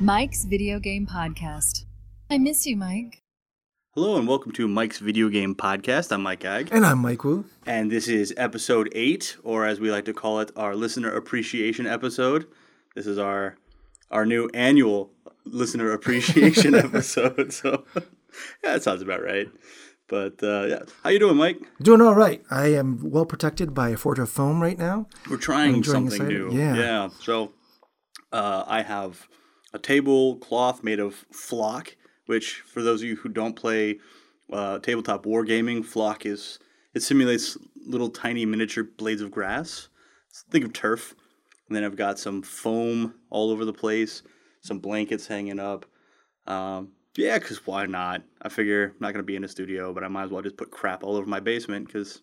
Mike's Video Game Podcast. I miss you, Mike. Hello and welcome to Mike's Video Game Podcast. I'm Mike Ag, And I'm Mike Wu. and this is episode eight, or as we like to call it, our listener appreciation episode. This is our our new annual listener appreciation episode. So yeah, that sounds about right. But uh, yeah, how you doing, Mike? Doing all right. I am well protected by a fort of foam right now. We're trying something new. Yeah. Yeah. So uh, I have a tablecloth made of flock, which for those of you who don't play uh, tabletop wargaming, flock is it simulates little tiny miniature blades of grass. Think of turf. And then I've got some foam all over the place, some blankets hanging up. Um, yeah, because why not? I figure I'm not going to be in a studio, but I might as well just put crap all over my basement because,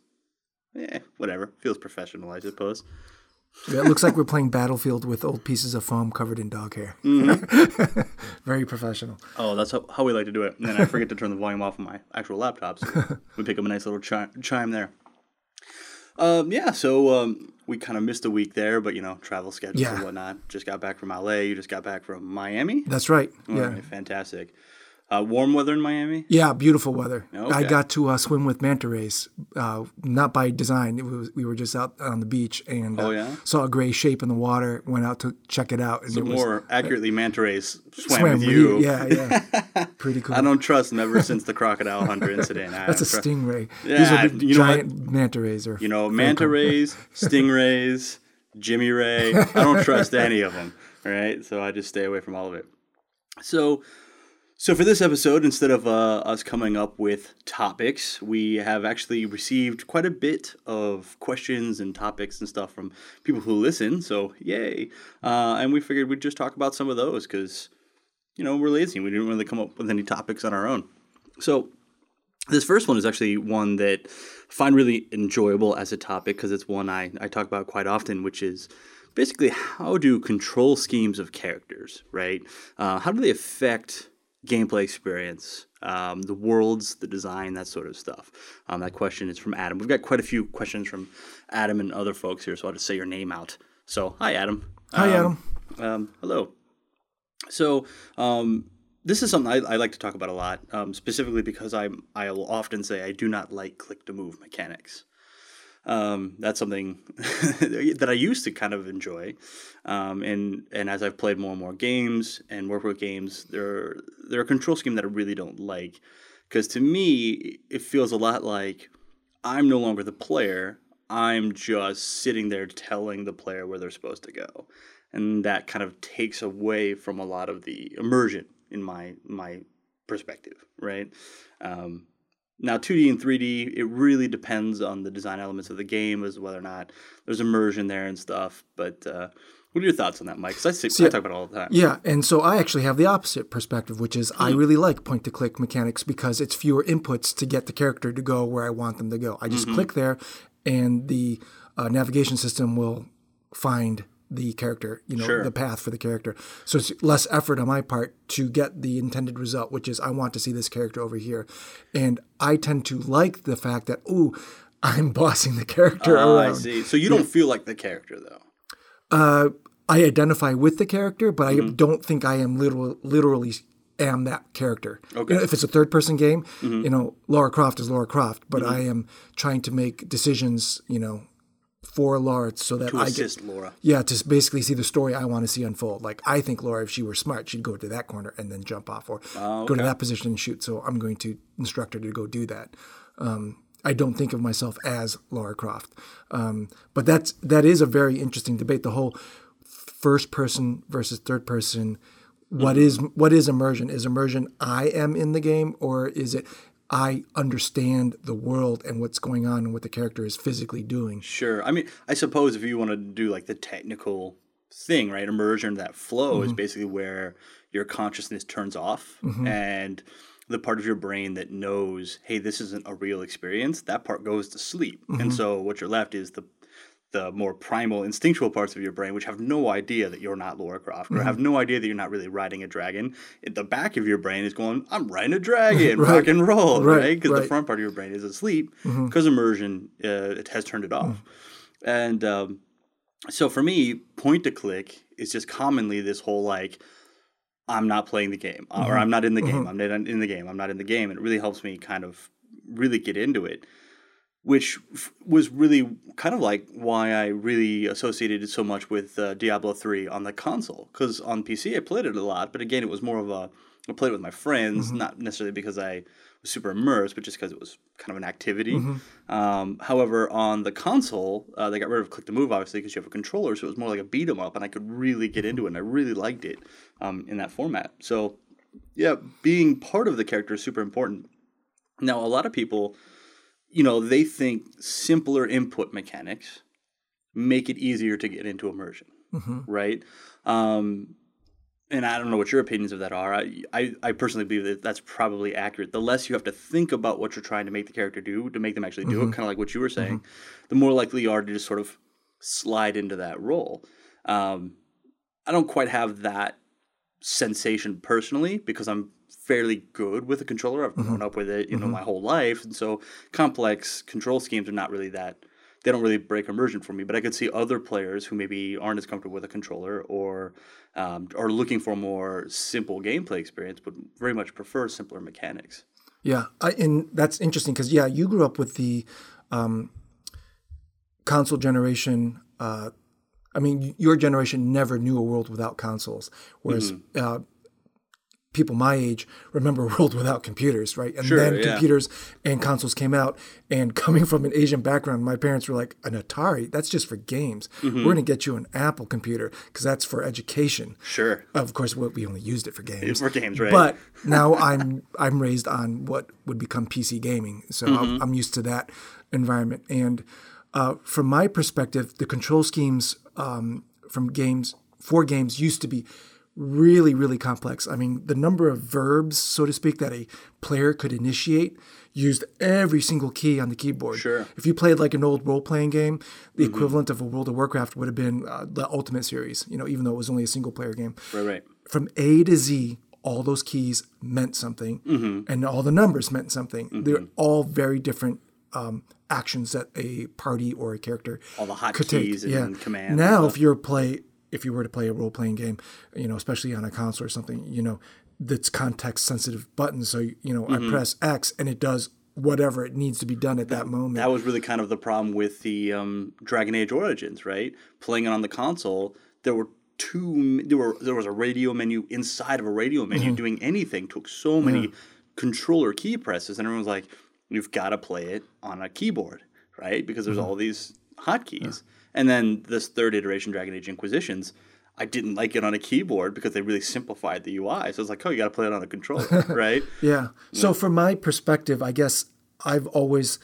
yeah, whatever. Feels professional, I suppose. Yeah, it looks like we're playing Battlefield with old pieces of foam covered in dog hair. Mm-hmm. Very professional. Oh, that's how, how we like to do it. And then I forget to turn the volume off on my actual laptop. So we pick up a nice little chi- chime there. Um, yeah, so um, we kind of missed a week there, but you know, travel schedules Yeah. and whatnot. Just got back from LA. You just got back from Miami. That's right. All Yeah. right, fantastic. Uh, warm weather in Miami. Yeah, beautiful weather. I got to uh, swim with manta rays, uh, not by design. It was we were just out on the beach and uh, Oh, yeah? saw a gray shape in the water. Went out to check it out, and So it was more accurately, manta rays swam, swam with with you. Yeah, yeah, pretty cool. I don't trust them ever since the crocodile hunter incident. That's a don't tru- stingray. Yeah, These are you know giant manta rays. Or You know, manta rays, stingrays, Jimmy Ray. I don't trust any of them. All right, so I just stay away from all of it. So, so for this episode, instead of uh, us coming up with topics, we have actually received quite a bit of questions and topics and stuff from people who listen. So, yay! Uh, and we figured we'd just talk about some of those because, you know, we're lazy. We didn't really come up with any topics on our own. So, this first one is actually one that I find really enjoyable as a topic because it's one I, I talk about quite often, which is basically how do control schemes of characters, right? Uh, how do they affect gameplay experience, um, the worlds, the design, that sort of stuff? Um, that question is from Adam. We've got quite a few questions from Adam and other folks here, so I'll just say your name out. So, hi, Adam. Hi, Um, Adam. um, hello. So, um, this is something I, I like to talk about a lot, um, specifically because I I will often say I do not like click to move mechanics. Um, that's something that I used to kind of enjoy, um, and and as I've played more and more games and work with games, they're they're a control scheme that I really don't like, because to me it feels a lot like I'm no longer the player. I'm just sitting there telling the player where they're supposed to go, and that kind of takes away from a lot of the immersion in my my perspective, right? Um, now, 2D and 3D, it really depends on the design elements of the game as to whether or not there's immersion there and stuff. But uh, what are your thoughts on that, Mike? Because I, say- I talk about it all the time. Yeah, and so I actually have the opposite perspective, which is I really like point to click mechanics because it's fewer inputs to get the character to go where I want them to go. I just click there, and the uh, navigation system will find the character, you know, Sure. the path for the character. So it's less effort on my part to get the intended result, which is I want to see this character over here. And I tend to like the fact that, ooh, I'm bossing the character Oh, I see. So you don't feel like the character, though. Uh, I identify with the character, but I Mm-hmm. don't think I am literal, literally am that character. Okay. Mm-hmm. You know, if it's a third person game, you know, Lara Croft is Lara Croft, but I am trying to make decisions, you know, for Laura so that To I get Laura. yeah, to basically see the story I want to see unfold. Like I think Laura, if she were smart, she'd go to that corner and then jump off, or Oh, go to that position and shoot. So I'm going to instruct her to go do that. Um, I don't think of myself as Lara Croft, um, but that's that is a very interesting debate. The whole first person versus third person. What is what is immersion? Is immersion I am in the game, or is it I understand the world and what's going on and what the character is physically doing? Sure. I mean, I suppose if you want to do like the technical thing, right? Immersion, that flow Mm-hmm. is basically where your consciousness turns off and the part of your brain that knows, hey, this isn't a real experience, that part goes to sleep. Mm-hmm. And so what you're left is the the more primal instinctual parts of your brain which have no idea that you're not Lara Croft or Mm-hmm. have no idea that you're not really riding a dragon. At the back of your brain is going, I'm riding a dragon, Right. rock and roll, Right, right? Because the right. Mm-hmm. front part of your brain is asleep because immersion uh, it has turned it off. And um, so for me, point to click is just commonly this whole like I'm not playing the game, or I'm not in the game. I'm not in the game. I'm not in the game, and it really helps me kind of really get into it. Which f- was really kind of like why I really associated it so much with uh, Diablo 3 on the console. Because on PC I played it a lot, but again, it was more of a I played it with my friends, not necessarily because I was super immersed, but just because it was kind of an activity. Um, however, on the console, uh, they got rid of click to move, obviously, because you have a controller, so it was more like a beat 'em up, and I could really get into it, and I really liked it um, in that format. So, yeah, being part of the character is super important. Now, a lot of people, you know, they think simpler input mechanics make it easier to get into immersion, right? Um, and I don't know what your opinions of that are. I, I, I personally believe that that's probably accurate. The less you have to think about what you're trying to make the character do to make them actually do it, kind of like what you were saying, the more likely you are to just sort of slide into that role. Um, I don't quite have that sensation personally because I'm fairly good with a controller. I've grown up with it, you know, my whole life, and so complex control schemes are not really that. They don't really break immersion for me. But I could see other players who maybe aren't as comfortable with a controller or um, are looking for a more simple gameplay experience, but very much prefer simpler mechanics. Yeah, I, and that's interesting because yeah, you grew up with the um, console generation. Uh, I mean, your generation never knew a world without consoles, whereas uh, people my age remember a world without computers, right? And Sure, then yeah. computers and consoles came out. And coming from an Asian background, my parents were like, "An Atari? That's just for games. Mm-hmm. We're going to get you an Apple computer because that's for education." Sure. Of course, we we only used it for games. For games, right? But now I'm I'm raised on what would become PC gaming, so Mm-hmm. I'm, I'm used to that environment. And uh, from my perspective, the control schemes um, from games for games used to be really really complex. I mean, the number of verbs, so to speak, that a player could initiate used every single key on the keyboard. Sure. If you played like an old role playing game, the equivalent of a World of Warcraft would have been uh, the Ultima Series. You know, even though it was only a single player game Right, right. from A to Z, all those keys meant something, Mm-hmm. and all the numbers meant something. They're all very different um, actions that a party or a character All the hot could keys take. and yeah. commands Now, if you're play, if you were to play a role playing game, you know, especially on a console or something, you know, that's context sensitive buttons. So you know, Mm-hmm. I press X and it does whatever it needs to be done at that moment. That was really kind of the problem with the um, Dragon Age Origins, right? Playing it on the console, there were two. There were there was a radial menu inside of a radial menu. Mm-hmm. Doing anything took so many controller key presses, and everyone's like, "You've got to play it on a keyboard, right?" Because Mm-hmm. there's all these hotkeys. And then this third iteration, Dragon Age Inquisitions. I didn't like it on a keyboard because they really simplified the UI. So it's like, oh, you got to play it on a controller, right? Yeah. So from my perspective, I guess I've always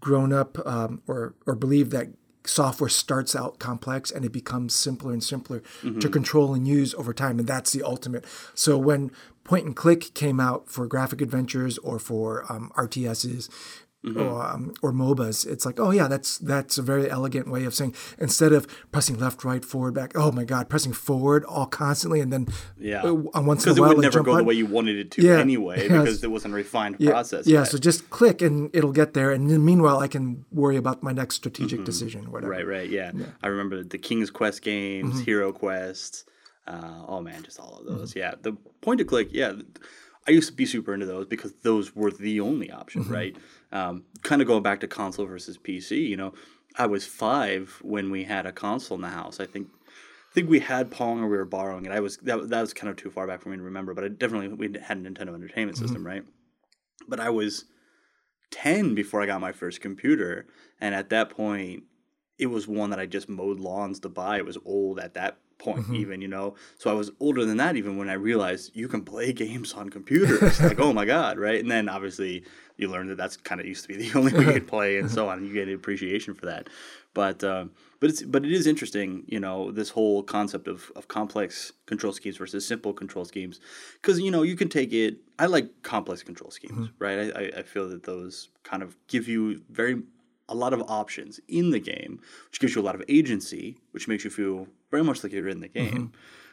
grown up um, or or believed that software starts out complex and it becomes simpler and simpler to control and use over time, and that's the ultimate. So when point and click came out for graphic adventures or for um, RTSs. Or, um, or MOBAs, it's like, oh yeah, that's that's a very elegant way of saying instead of pressing left, right, forward, back. Oh my God, pressing forward all constantly, and then Yeah. uh, once in a Because it would never go the way you wanted it to Yeah. anyway, Yes. because it wasn't a refined Yeah, process. Yeah, yet. so just click and it'll get there. And then meanwhile, I can worry about my next strategic decision, whatever. Mm-hmm. Right, right, yeah. I remember the King's Quest games, Mm-hmm. Hero Quest. Uh, oh man, just all of those. Mm-hmm. Yeah, the point and click. Yeah, I used to be super into those because those were the only option, Mm-hmm. right? Um, kind of going back to console versus PC. You know, I was five when we had a console in the house. I think. I think we had Pong or we were borrowing it. I was that, that was kind of too far back for me to remember, but I definitely we had a Nintendo Entertainment Mm-hmm. System, right? But I was 10 before I got my first computer. And at that point, it was one that I just mowed lawns to buy. It was old at that point, even, you know? So I was older than that even when I realized you can play games on computers. like, oh my God, right? And then obviously you learn that that's kind of used to be the only way you could play and so on. And you get an appreciation for that. But, um, but it's but it is interesting, you know, this whole concept of, of complex control schemes versus simple control schemes, because you know you can take it. I like complex control schemes, right? I, I, I feel that those kind of give you very a lot of options in the game, which gives you a lot of agency, which makes you feel very much like you're in the game.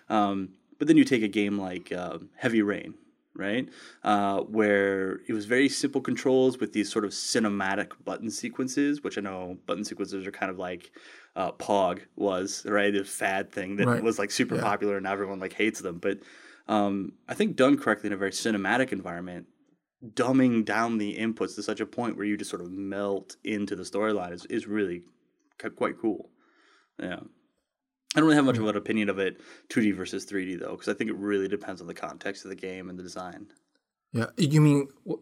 Um, but then you take a game like uh, Heavy Rain, right, uh, where it was very simple controls with these sort of cinematic button sequences, which I know button sequences are kind of like uh, Pog was, right, The fad thing that Right. was like super popular and everyone like hates them, but um, I think done correctly in a very cinematic environment, dumbing down the inputs to such a point where you just sort of melt into the storyline is, is really quite cool. Yeah. I don't really have much of an opinion of it 2D versus 3D though, because I think it really depends on the context of the game and the design. Yeah, you mean? Well,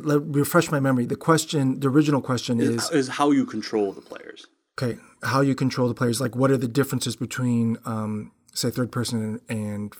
let refresh my memory. The question, the original question is, Is, is how you control the players. okay, how you control the players. Like, what are the differences between, um, say, third person and, and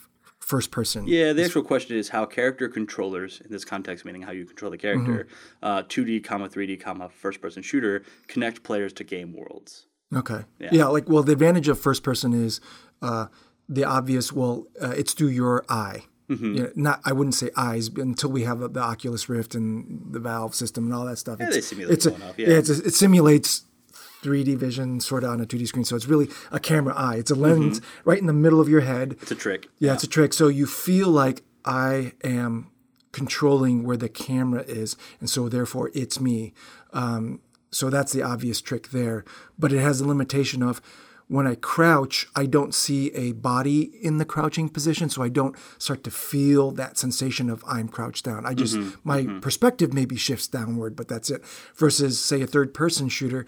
first person? Yeah, the actual question is how character controllers, in this context, meaning how you control the character, uh, 2D, comma 3D, comma first person shooter, connect players to game worlds. Okay. Yeah. like well, the advantage of first person is uh, the obvious. Well, uh, it's through your eye. Mm-hmm. You know, not I wouldn't say eyes until we have the, the Oculus Rift and the Valve system and all that stuff. Yeah, it's, they simulate it's a, enough, yeah, yeah. it's a, it simulates 3D vision sort of on a 2D screen. So it's really a camera eye. It's a mm-hmm. lens right in the middle of your head. It's a trick. Yeah, it's a trick. So you feel like I am controlling where the camera is, and so therefore it's me. Um, so that's the obvious trick there. But it has the limitation of when I crouch, I don't see a body in the crouching position, so I don't start to feel that sensation of I'm crouched down. I just mm-hmm. my mm-hmm. perspective maybe shifts downward, but that's it. Versus say a third person shooter.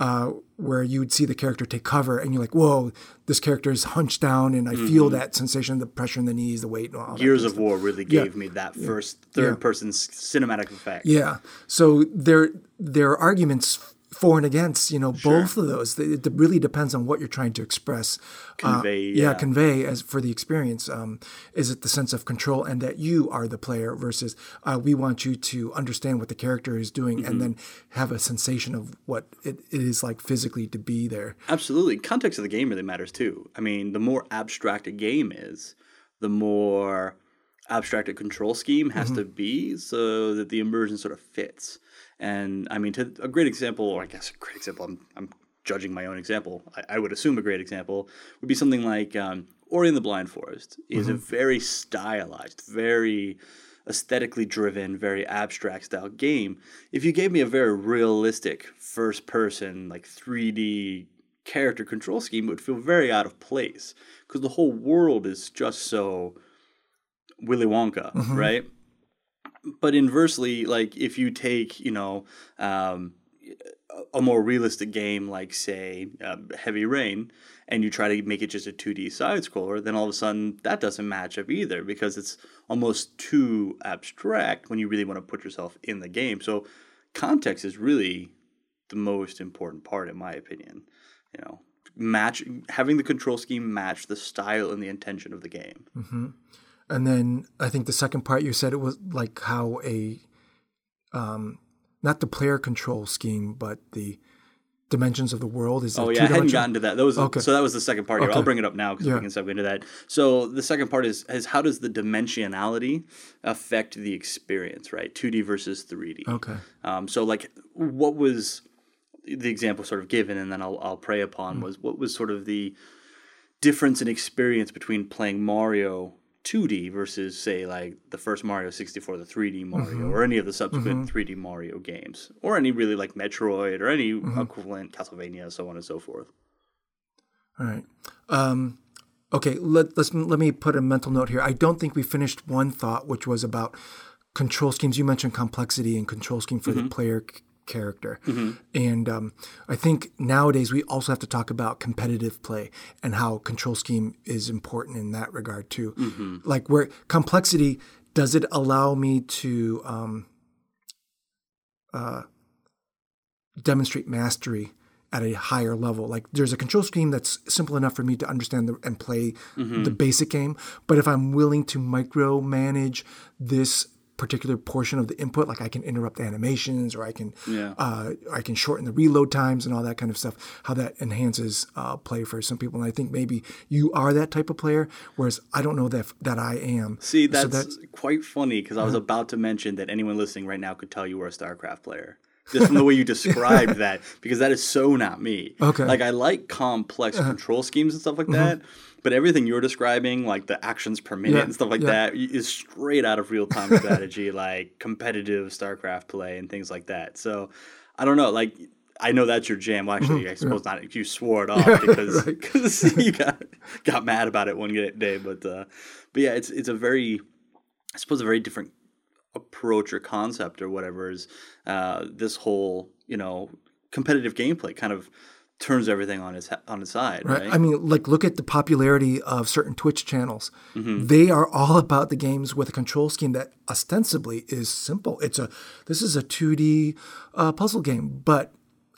Uh, where you would see the character take cover and you're like, whoa, this character is hunched down and I feel that sensation, the pressure in the knees, the weight, and all that. Gears of War really gave me that first third person cinematic effect. Yeah. So there there are arguments for and against, you know, both of those. It really depends on what you're trying to express. Uh, yeah, yeah. convey as for the experience. Um, is it the sense of control and that you are the player versus uh, we want you to understand what the character is doing Mm-hmm. and then have a sensation of what it, it is like physically to be there. Absolutely. Context of the game really matters too. I mean, the more abstract a game is, the more abstract a control scheme has to be so that the immersion sort of fits. And I mean, to a great example, or I guess a great example, I'm, I'm judging my own example. I, I would assume a great example would be something like um, Ori and the Blind Forest is a very stylized, very aesthetically driven, very abstract style game. If you gave me a very realistic first person, like 3D character control scheme, it would feel very out of place because the whole world is just so Willy Wonka, right? But inversely, like if you take, you know, um, a- more realistic game like, say, uh, Heavy Rain, and you try to make it just a 2D side scroller, then all of a sudden that doesn't match up either because it's almost too abstract when you really want to put yourself in the game. So context is really the most important part, in my opinion. You know, match having the control scheme match the style and the intention of the game. And then I think the second part you said it was like how a, um, not the player control scheme, but the dimensions of the world is. Oh yeah, I hadn't gotten to that. That was Okay. so that was the second part here. I'll bring it up now because Yeah. we can segue into that. So the second part is is how does the dimensionality affect the experience, right? 2D versus 3D. Okay. Um, so like what was the example sort of given, and then I'll I'll prey upon Mm. was what was sort of the difference in experience between playing Mario 2D versus say like the first Mario 64, the 3D Mario, Mm-hmm. or any of the subsequent 3D Mario games, or any really like Metroid or any Mm-hmm. equivalent Castlevania, so on and so forth. All right. Um, okay. Let, let's let me put a mental note here. I don't think we finished one thought, which was about control schemes. You mentioned complexity and control scheme for the player character, and um, I think nowadays we also have to talk about competitive play and how control scheme is important in that regard too. Like where complexity does it allow me to um, uh, demonstrate mastery at a higher level. Like there's a control scheme that's simple enough for me to understand the, and play the basic game. But if I'm willing to micromanage this particular portion of the input, like I can interrupt animations or I can Yeah. uh, I can shorten the reload times and all that kind of stuff. How that enhances uh, play for some people, and I think maybe you are that type of player, whereas I don't know that that I am. See, So that's, quite funny because I was about to mention that anyone listening right now could tell you were a StarCraft player. Just from the way you described that, because that is so not me. Okay. Like I like complex control schemes and stuff like that, but everything you're describing, like the actions per minute Yeah, and stuff like yeah. that, is straight out of real time strategy, like competitive StarCraft play and things like that. So I don't know. Like I know that's your jam. Well, actually, Mm-hmm. I suppose not. You swore it off because because you got got mad about it one day. But uh, but yeah, it's it's a very I suppose a very different approach or concept or whatever is uh, this whole you know competitive gameplay kind of turns everything on its on its side, right? Right. I mean, like, look at the popularity of certain Twitch channels. Mm-hmm. They are all about the games with a control scheme that ostensibly is simple. It's a this is a 2D uh, puzzle game, but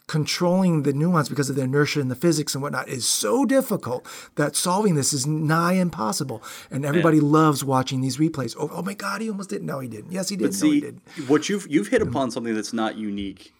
controlling the nuance because of the inertia and the physics and whatnot is so difficult that solving this is nigh impossible. And everybody loves watching these replays. Oh, oh my God, he almost didn't. No, he didn't. Yes, he did. But no, he see, did. what you've you've hit upon something that's not unique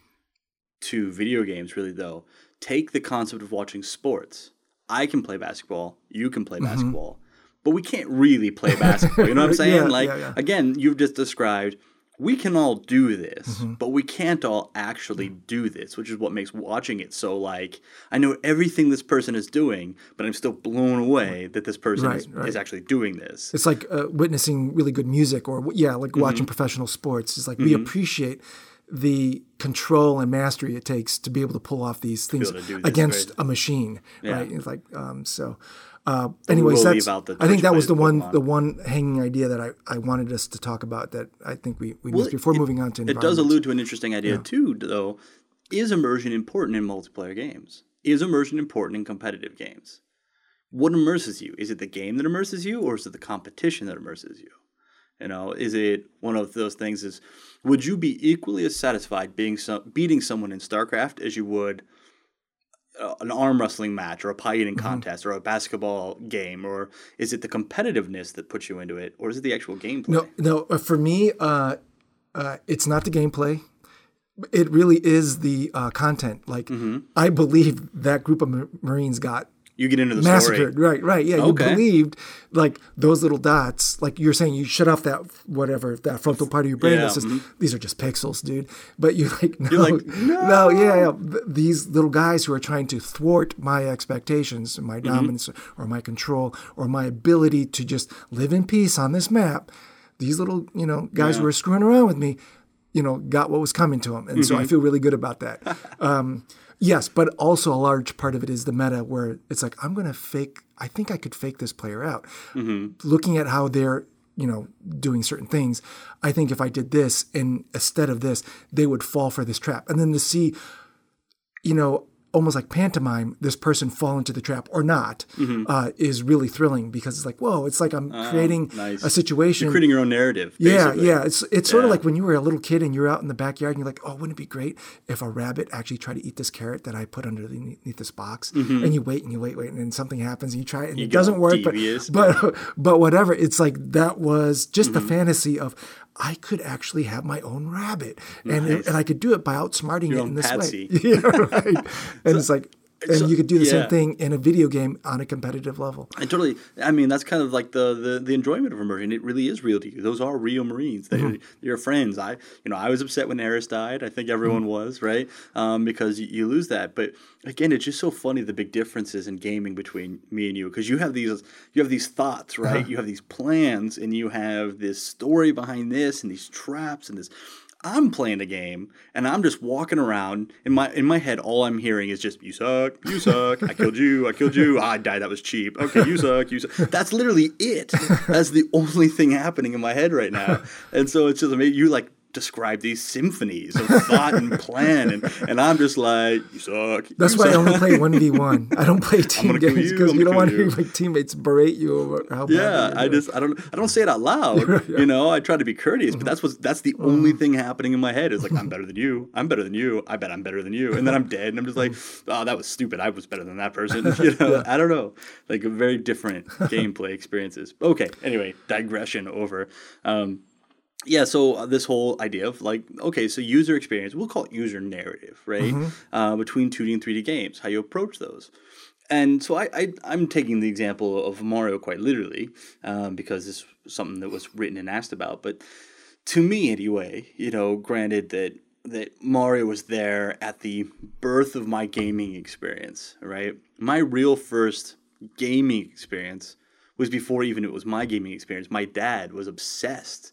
to video games, really. Though, take the concept of watching sports. I can play basketball. You can play mm-hmm. basketball, but we can't really play basketball. You know what I'm saying? Yeah, like yeah, yeah. again, you've just described. We can all do this, Mm-hmm. but we can't all actually do this, which is what makes watching it so like I know everything this person is doing, but I'm still blown away that this person Right, is, right. is actually doing this. It's like uh, witnessing really good music, or yeah, like Mm-hmm. watching professional sports. It's like we appreciate the control and mastery it takes to be able to pull off these things able to do this, against right. a machine, Yeah. right? It's like um, so. Uh, anyways, that's, leave out the I think that was the one Pokemon. the one hanging idea that I, I wanted us to talk about that I think we, we missed before moving on to It does allude to an interesting idea too, though. Is immersion important in multiplayer games? Is immersion important in competitive games? What immerses you? Is it the game that immerses you, or is it the competition that immerses you? You know, is it one of those things? Is would you be equally as satisfied being some, beating someone in StarCraft as you would uh, an arm wrestling match or a pie Mm-hmm. eating contest or a basketball game, or is it the competitiveness that puts you into it, or is it the actual gameplay? No, no. uh, For me, uh, uh, it's not the gameplay. It really is the uh, content. Like Mm-hmm. I believe that group of Marines got You get into the massacred. story. Right, right. Yeah, Okay. you believed like those little dots. Like you're saying, you shut off that whatever that frontal part of your brain Yeah, mm-hmm. these are just pixels, dude. But you like no, like, no, yeah, yeah. These little guys who are trying to thwart my expectations, my Mm-hmm. dominance, or my control, or my ability to just live in peace on this map. These little, you know, guys who are screwing around with me, you know, got what was coming to them, and so I feel really good about that. Um, yes, but also a large part of it is the meta, where it's like I'm going to fake. I think I could fake this player out. Mm-hmm. Looking at how they're, you know, doing certain things, I think if I did this and instead of this, they would fall for this trap, and then to see, you know. Almost like pantomime, this person fall into the trap or not uh, is really thrilling because it's like, whoa, it's like I'm creating nice. a situation. You're creating your own narrative. Yeah, basically. yeah. It's it's sort of like when you were a little kid and you're out in the backyard and you're like, oh, wouldn't it be great if a rabbit actually tried to eat this carrot that I put underneath this box? And you wait and you wait, wait, and then something happens and you try it and it doesn't work. But, but but whatever. It's like that was just Mm-hmm. the fantasy of I could actually have my own rabbit and Nice. and I could do it by outsmarting Your it in this Patsy. way. yeah, right. And it's like. And so- you could do the yeah. same thing in a video game on a competitive level. I totally. I mean, that's kind of like the, the the enjoyment of immersion. It really is real to you. Those are real Marines. They, Mm-hmm. You're friends. I, you know, I was upset when Aeris died. I think everyone Mm-hmm. was, right? Um, because you, you lose that. But again, it's just so funny the big differences in gaming between me and you. Because you have these, you have these thoughts, right? Uh-huh. You have these plans, and you have this story behind this, and these traps, and this. I'm playing a game and I'm just walking around in my in my head. All I'm hearing is just "you suck, you suck, I killed you, I killed you, I died, that was cheap." Okay, you suck, you suck. That's literally it. That's the only thing happening in my head right now. And so it's just. You like describe these symphonies of thought and plan, and, and I'm just like, "You suck." That's you why I only play one v one. I don't play team games because I'm you don't want hear my teammates berate you over how bad Yeah, I just I don't I don't say it out loud. You know, I try to be courteous, but mm-hmm. that's what that's the mm. only thing happening in my head is like I'm better than you. I'm better than you. I bet I'm better than you. And then I'm dead, and I'm just like, mm. oh, that was stupid. I was better than that person. You know, I don't know. Like a very different gameplay experiences. Okay. Anyway, digression over. Um, yeah, so uh, this whole idea of like, okay, so user experience, we'll call it user narrative, right? Uh, between 2D and 3D games, how you approach those. And so I, I, I'm taking the example of Mario quite literally um, because this was something that was written and asked about. But to me, anyway, you know, granted that that Mario was there at the birth of my gaming experience, right? My real first gaming experience was before even it was my gaming experience. My dad was obsessed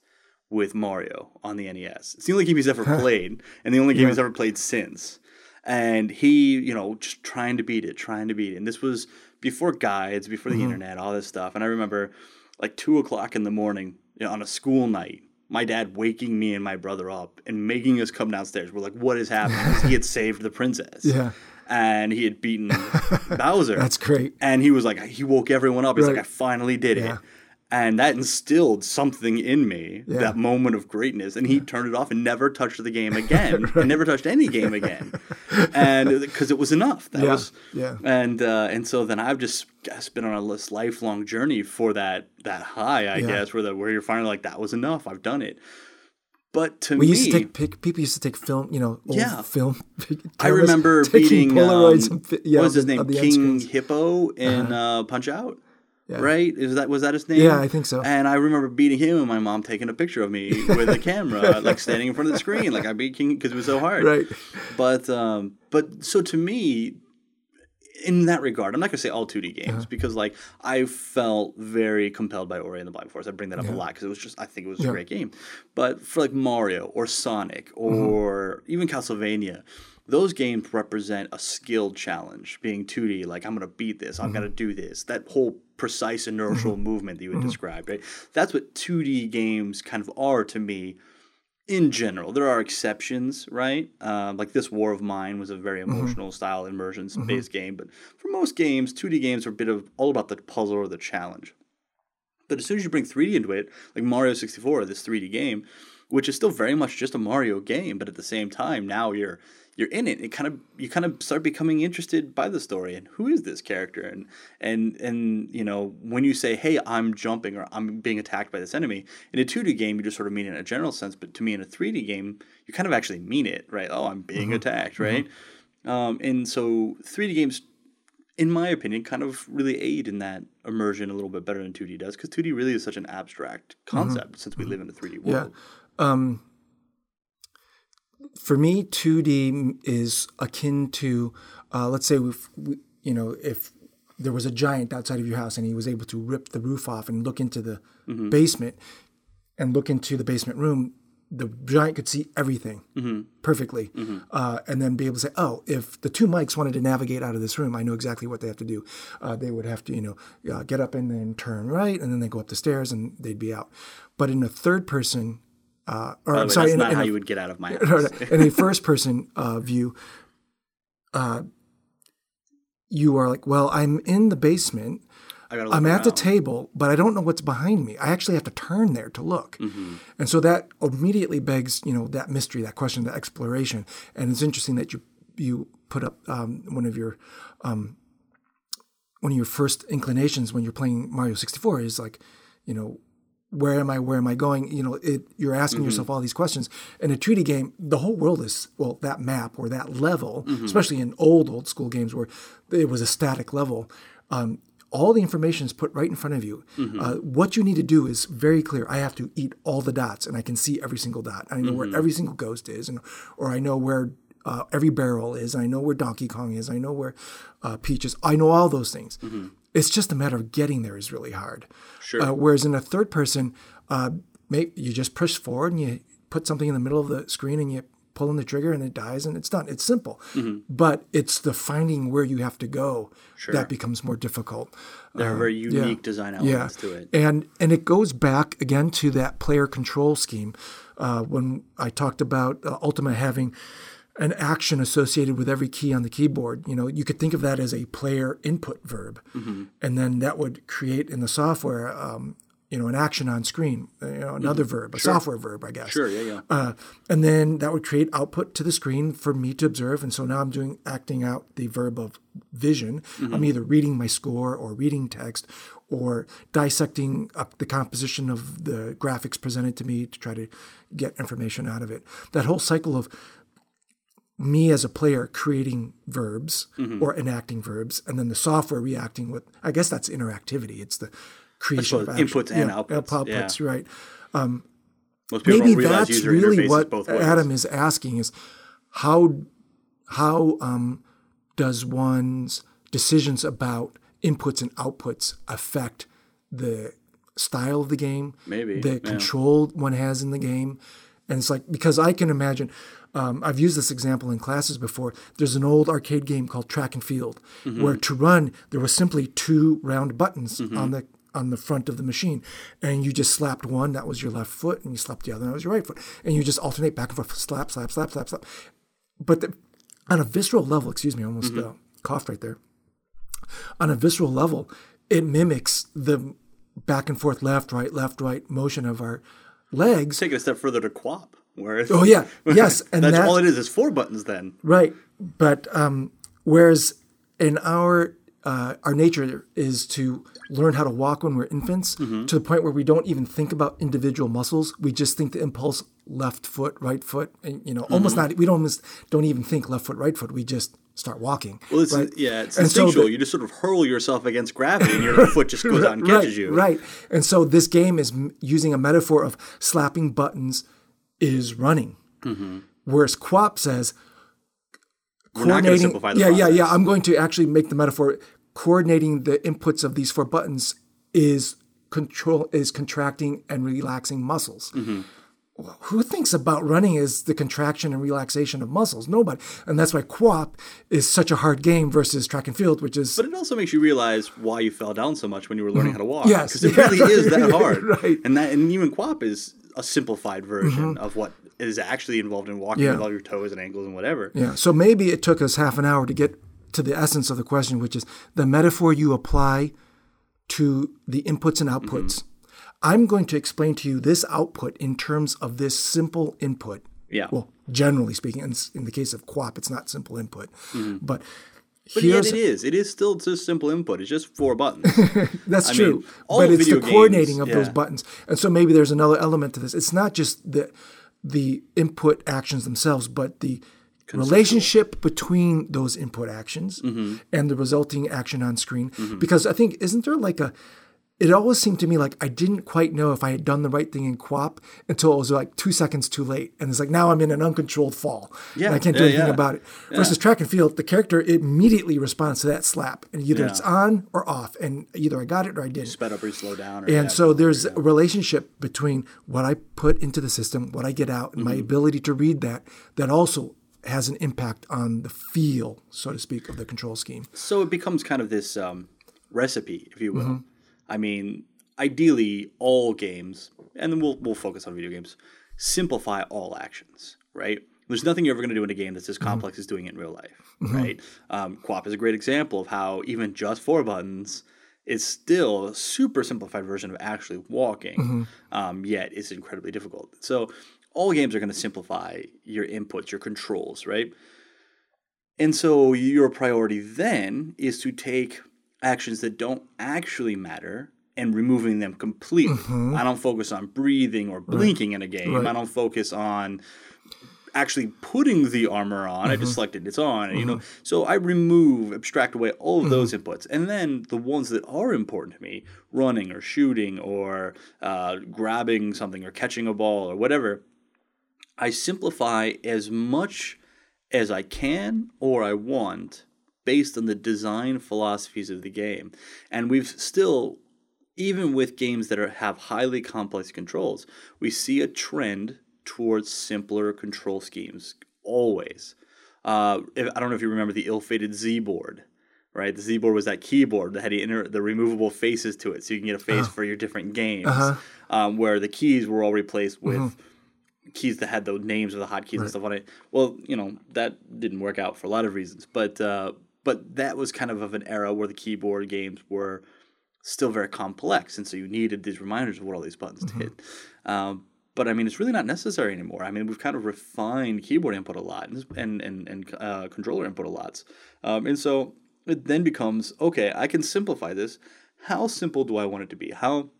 with Mario on the NES. It's the only game he's ever played, and the only game he's ever played since. and he, you know, just trying to beat it, trying to beat it. And this was before guides, before the Mm-hmm. internet, all this stuff. And I remember like two o'clock in the morning you know, on a school night, my dad waking me and my brother up and making us come downstairs. We're like, what is happening? he had saved the princess. Yeah. And he had beaten Bowser. That's great. And he was like, he woke everyone up. He's Right. like, I finally did Yeah. it. And that instilled something in me, Yeah. that moment of greatness. And he turned it off and never touched the game again, and never touched any game again, and because it was enough. That Yeah, was, yeah. And uh, and so then I've just guess, been on a this lifelong journey for that that high, I Yeah. guess, where the where you're finally like, that was enough. I've done it. But to We me, used to take pic, people used to take film, you know, old Yeah. film. I remember beating Polaroids um, and yeah, what was his name? of the end King. Hippo in uh, Punch Out. Yeah. Right? Is that was that his name? Yeah, I think so. And I remember beating him and my mom taking a picture of me with a camera, like standing in front of the screen, like I beat King because it was so hard. Right. But um, but so to me, in that regard, I'm not gonna say all 2D games Uh-huh. because like I felt very compelled by Ori and the Blind Forest. I bring that up a lot because it was just I think it was a great game. But for like Mario or Sonic Mm-hmm. or even Castlevania, those games represent a skill challenge. Being 2D, like I'm gonna beat this, I'm Mm-hmm. gonna do this. That whole precise inertial movement that you had described, right? That's what 2D games kind of are to me in general. There are exceptions, right? Um, like this War of Mine was a very emotional style immersion based game, but for most games, 2D games are a bit of all about the puzzle or the challenge. But as soon as you bring 3D into it, like Mario 64, this 3D game, which is still very much just a Mario game, but at the same time, now you're you're in it. It kind of you kind of start becoming interested by the story and who is this character and and and you know when you say, hey, I'm jumping or I'm being attacked by this enemy in a 2D game, you just sort of mean it in a general sense, but to me in a 3D game, you kind of actually mean it, right? Oh, I'm being mm-hmm. attacked, mm-hmm. right? Um, and so 3D games in my opinion, kind of really aid in that immersion a little bit better than 2D does because 2D really is such an abstract mm-hmm. concept since we live in a 3D Yeah. Um, for me, 2D is akin to, uh, let's say, if we, you know, if there was a giant outside of your house and he was able to rip the roof off and look into the basement and look into the basement room, the giant could see everything perfectly, uh, and then be able to say, "Oh, if the two mics wanted to navigate out of this room, I know exactly what they have to do. Uh, they would have to, you know, uh, get up and then turn right, and then they go up the stairs, and they'd be out." But in a third person, uh, or I'm way, sorry, that's in, a- not in how a- you would get out of my house. in a first person uh, view, uh, you are like, well, I'm in the basement. I I'm at the table, but I don't know what's behind me. I actually have to turn there to look. Mm-hmm. And so that immediately begs, you know, that mystery, that question, that exploration. And it's interesting that you you put up um, one of your um, one of your first inclinations when you're playing Mario 64 is like, you know, where am I? Where am I going? You know, it, you're asking yourself all these questions. In a 2D game, the whole world is well, that map or that level, especially in old old school games where it was a static level. Um, all the information is put right in front of you. Uh, what you need to do is very clear. I have to eat all the dots, and I can see every single dot. I know where every single ghost is, and or I know where uh, every barrel is. I know where Donkey Kong is. I know where uh, Peach is. I know all those things. It's just a matter of getting there is really hard. Sure. Uh, whereas in a third person, uh, may, you just push forward and you put something in the middle of the screen and you pull in the trigger and it dies and it's done. It's simple. But it's the finding where you have to go that becomes more difficult. There are very unique design elements to it. And and it goes back again to that player control scheme. Uh, when I talked about uh, Ultima having an action associated with every key on the keyboard, you know, you could think of that as a player input verb, Mm-hmm. and then that would create in the software, um, you know, an action on screen, uh, you know, another verb, a software verb, I guess. Mm-hmm. Sure, yeah, yeah. Uh, and then that would create output to the screen for me to observe. And so now I'm doing acting out the verb of vision. Mm-hmm. I'm either reading my score or reading text or dissecting up the composition of the graphics presented to me to try to get information out of it. That whole cycle of me as a player creating verbs Mm-hmm. or enacting verbs, and then the software reacting with. I guess that's interactivity. It's the creation of inputs and Yeah, outputs, outputs, right? Most people maybe that's really what. Adam is asking is how how um, does one's decisions about inputs and outputs affect the style of the game, Maybe, the yeah. control one has in the game, and it's like because I can imagine Um, I've used this example in classes before. There's an old arcade game called Track and Field, where to run there was simply two round buttons on the on the front of the machine, and you just slapped one, that was your left foot, and you slapped the other, that was your right foot, and you just alternate back and forth, slap, slap, slap, slap, slap. But the, on a visceral level, excuse me, I almost uh, coughed right there. On a visceral level, it mimics the back and forth, left, right, left, right motion of our legs. Take it a step further to QWOP, where Oh yeah, yes, and that's that, all it is. Is four buttons then. Right, but um, whereas in our uh, our nature is to learn how to walk when we're infants Mm-hmm. to the point where we don't even think about individual muscles. We just think the impulse left foot, right foot, and you know, almost Mm-hmm. not. We don't almost don't even think left foot, right foot. We just start walking. Well, it's, right? yeah, it's And so instinctual. the- you just sort of hurl yourself against gravity, and your foot just goes out and catches right, you. Right. And so this game is m- using a metaphor of slapping buttons is running. Whereas QWOP says Mm-hmm. We're not going to simplify the yeah, yeah, yeah. I'm going to actually make the metaphor coordinating the inputs of these four buttons is control is contracting and relaxing muscles. Mm-hmm. Well, Who thinks about running as the contraction and relaxation of muscles? Nobody. And that's why QWOP is such a hard game versus track and field, which is But it also makes you realize why you fell down so much when you were learning how to walk. Mm-hmm. Yes. because it Yeah, really is that hard. right. Mm-hmm. And that, and even QWOP is a simplified version mm-hmm. of what is actually involved in walking Yeah. with all your toes and ankles and whatever. Yeah. So maybe it took us half an hour to get to the essence of the question, which is the metaphor you apply to the inputs and outputs. Mm-hmm. I'm going to explain to you this output in terms of this simple input. Yeah. Well, generally speaking, in, in the case of QWOP, it's not simple input. Mm-hmm. But, But yet it is. It is still just simple input. It's just four buttons. That's I true. mean, but it's the video coordinating games, of those buttons. And so maybe there's another element to this. It's not just the the input actions themselves, but the relationship between those input actions Mm-hmm. and the resulting action on screen. Because I think isn't there like a it always seemed to me like I didn't quite know if I had done the right thing in QWOP until it was like two seconds too late. And it's like now I'm in an uncontrolled fall. Yeah, And I can't do yeah, anything yeah. about it. Versus track and field, the character immediately responds to that slap. And either Yeah. it's on or off. And either I got it or I didn't. Sped up or slow down. Or And so there's a relationship between what I put into the system, what I get out, and my Mm-hmm. ability to read that, that also has an impact on the feel, so to speak, of the control scheme. So it becomes kind of this um, recipe, if you will. Mm-hmm. I mean, ideally, all games, and then we'll we'll focus on video games, simplify all actions, right? There's nothing you're ever going to do in a game that's as Mm-hmm. complex as doing it in real life, right? Um, QWOP is a great example of how even just four buttons is still a super simplified version of actually walking, Mm-hmm. um, yet it's incredibly difficult. So all games are going to simplify your inputs, your controls, right? And so your priority then is to take actions that don't actually matter and removing them completely. Mm-hmm. I don't focus on breathing or blinking in a game. I don't focus on actually putting the armor on. I just mm-hmm. selected it's on, you know. Mm-hmm. So I remove, abstract away all of those inputs, and then the ones that are important to me, running or shooting or uh, grabbing something or catching a ball or whatever, I simplify as much as I can or I want based on the design philosophies of the game. And we've still, even with games that are, have highly complex controls, we see a trend towards simpler control schemes always. Uh, if, I don't know if you remember the ill-fated Zboard. Right, the Zboard was that keyboard that had the, inner, the removable faces to it, so you can get a face for your different games. Um, where the keys were all replaced with keys that had the names of the hotkeys and stuff on it. Well, you know that didn't work out for a lot of reasons, but uh, but that was kind of of an era where the keyboard games were still very complex, and so you needed these reminders of what all these buttons did. Um, but I mean, it's really not necessary anymore. I mean, we've kind of refined keyboard input a lot and and and, and uh, controller input a lot, um, and so it then becomes okay. I can simplify this. How simple do I want it to be? How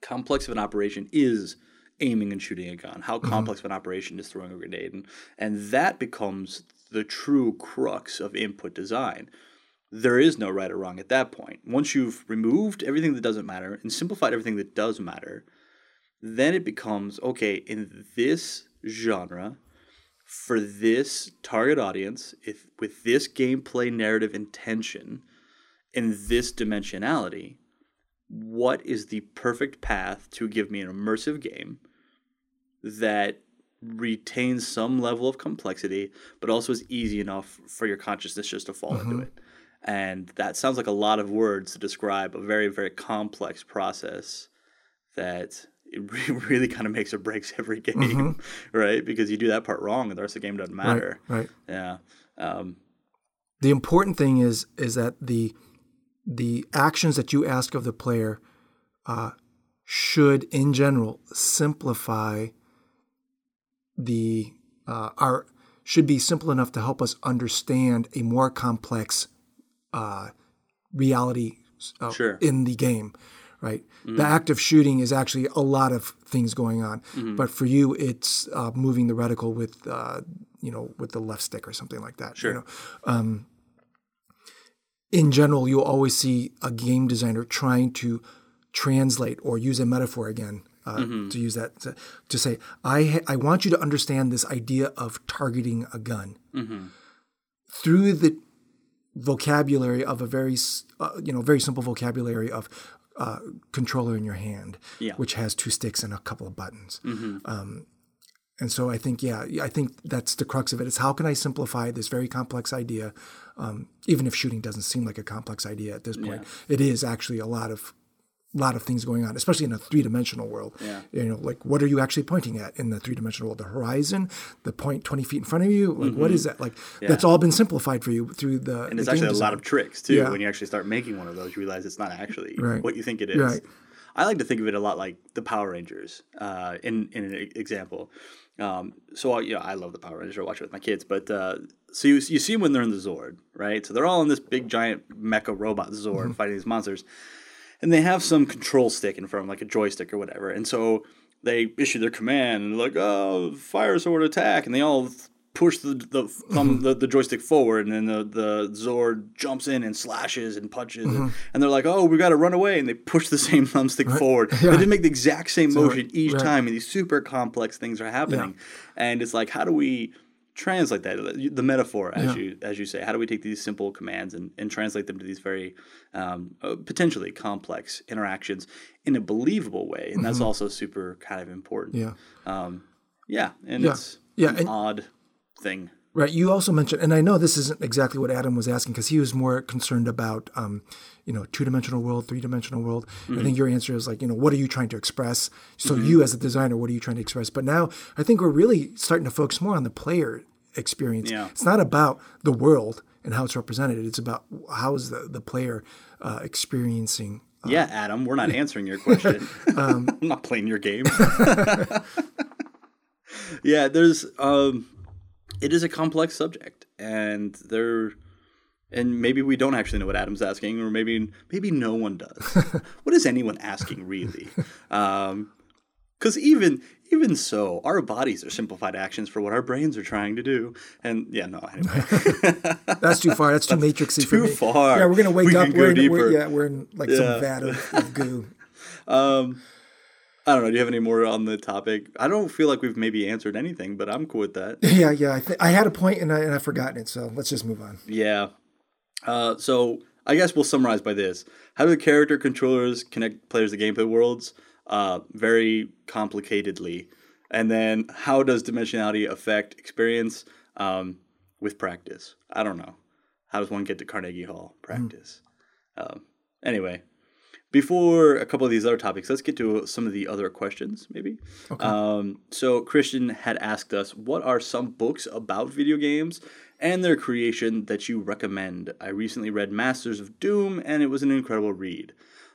complex of an operation is aiming and shooting a gun? How complex of an operation is throwing a grenade? And, and that becomes the true crux of input design. There is no right or wrong at that point. Once you've removed everything that doesn't matter and simplified everything that does matter, then it becomes okay, in this genre, for this target audience, if with this gameplay narrative intention, in this dimensionality, what is the perfect path to give me an immersive game that retains some level of complexity, but also is easy enough for your consciousness just to fall Mm-hmm. into it. And that sounds like a lot of words to describe a very, very complex process that really kind of makes or breaks every game, right? Because you do that part wrong and the rest of the game doesn't matter. Mm-hmm. Right. Yeah. Um, The important thing is is that the the actions that you ask of the player uh, should, in general, simplify the uh, our should be simple enough to help us understand a more complex uh, reality uh, Sure. in the game. Right, the act of shooting is actually a lot of things going on, but for you, it's uh, moving the reticle with, uh, you know, with the left stick or something like that. Sure. You know? Um, in general, you'll always see a game designer trying to translate or use a metaphor again. Uh, To use that to, to say, I ha- I want you to understand this idea of targeting a gun through the vocabulary of a very uh, you know very simple vocabulary of uh, controller in your hand, Yeah. which has two sticks and a couple of buttons. Um, and so I think, yeah, I think that's the crux of it. it. Is how can I simplify this very complex idea, um, even if shooting doesn't seem like a complex idea at this point. It is actually a lot of lot of things going on, especially in a three dimensional world. Yeah. You know, like what are you actually pointing at in the three dimensional world? The horizon, the point twenty feet in front of you. Like what is that? Like that's all been simplified for you through the. Mm-hmm. and it's actually a lot of tricks too. Yeah. When you actually start making one of those, you realize it's not actually Right. what you think it is. Right. I like to think of it a lot like the Power Rangers. Uh, in in an example, um, so I, you know I love the Power Rangers. I watch it with my kids, but uh, so you you see them when they're in the Zord, right? So they're all in this big giant mecha robot Zord Mm-hmm. fighting these monsters, and they have some control stick in front of them, like a joystick or whatever, and so they issue their command and like, "Oh, fire sword attack," and they all push the the thumb the, the joystick forward, and then the, the Zord jumps in and slashes and punches, and, mm-hmm. and they're like, "Oh, we got to run away!" And they push the same thumbstick forward. They didn't make the exact same motion each right. time, and these super complex things are happening. And it's like, how do we translate that the metaphor as you as you say how do we take these simple commands and, and translate them to these very um, uh, potentially complex interactions in a believable way and that's also super kind of important Yeah. um, yeah and Yeah. it's Yeah, an and- odd thing Right. You also mentioned, and I know this isn't exactly what Adam was asking because he was more concerned about, um, you know, two dimensional world, three dimensional world. I think your answer is like, you know, what are you trying to express? So you as a designer, what are you trying to express? But now I think we're really starting to focus more on the player experience. Yeah. It's not about the world and how it's represented. It's about how is the, the player uh, experiencing. yeah adam we're not answering your question Um, i'm not playing your game yeah there's um it is a complex subject and there and maybe we don't actually know what adam's asking or maybe maybe no one does what is anyone asking really um because even even so our bodies are simplified actions for what our brains are trying to do and yeah no anyway That's too far. That's too matrixy for too far. Yeah, we're gonna wake We up. We're, in, we're, yeah, we're in like Yeah. some vat of, of goo. um I don't know. Do you have any more on the topic? I don't feel like we've maybe answered anything, but I'm cool with that. Yeah, yeah. I, th- I had a point and, I, and I've forgotten it. So let's just move on. Yeah. Uh, so I guess we'll summarize by this: How do the character controllers connect players to gameplay worlds? Uh, very complicatedly. And then how does dimensionality affect experience um, with practice? I don't know. How does one get to Carnegie Hall practice? Um, anyway, before a couple of these other topics, let's get to some of the other questions, maybe. Um, so, Christian had asked us, what are some books about video games and their creation that you recommend? I recently read Masters of Doom, and it was an incredible read.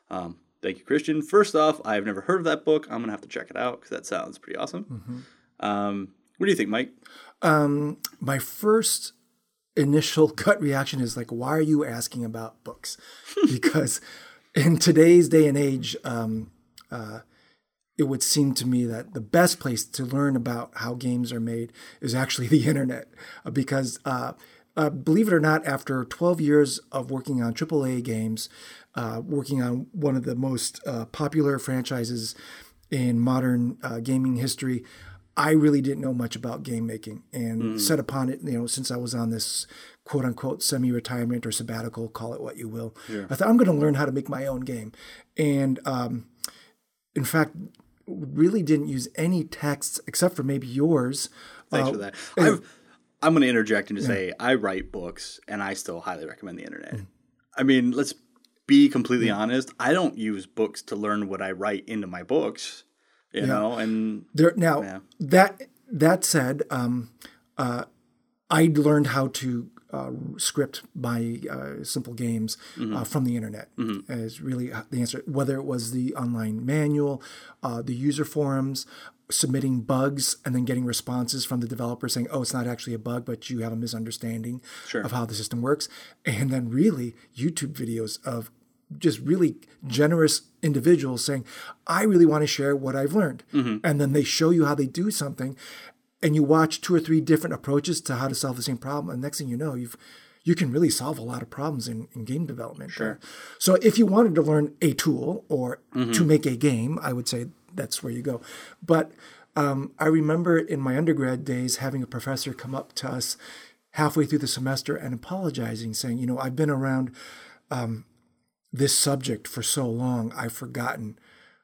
Um, thank you, Christian. First off, I've never heard of that book. I'm going to have to check it out because that sounds pretty awesome. Um, what do you think, Mike? Um, my first initial gut reaction is like, why are you asking about books? because in today's day and age, um, uh, it would seem to me that the best place to learn about how games are made is actually the internet. Uh, because uh, uh, believe it or not, after 12 years of working on AAA games, uh, working on one of the most uh, popular franchises in modern uh, gaming history, I really didn't know much about game making and set upon it, you know, since I was on this quote unquote semi retirement or sabbatical, call it what you will. I thought I'm going to learn how to make my own game. And um, in fact, really didn't use any texts except for maybe yours. Thanks Uh, for that. I've, I'm going to interject and just say I write books, and I still highly recommend the internet. Mm. I mean, let's be completely honest. I don't use books to learn what I write into my books. You know, and There now Yeah. that that said, um, uh, I learned how to uh, script my uh, simple games Mm-hmm. uh, from the internet. Is really the answer. Whether it was the online manual, uh, the user forums, submitting bugs, and then getting responses from the developer saying, "Oh, it's not actually a bug, but you have a misunderstanding Sure. of how the system works," and then really YouTube videos of just really generous individuals saying, I really want to share what I've learned. Mm-hmm. And then they show you how they do something, and you watch two or three different approaches to how to solve the same problem. And next thing you know, you've you can really solve a lot of problems in, in game development. Sure. So if you wanted to learn a tool or mm-hmm. to make a game, I would say that's where you go. But um, I remember in my undergrad days having a professor come up to us halfway through the semester and apologizing, saying, you know, I've been around this subject for so long, I've forgotten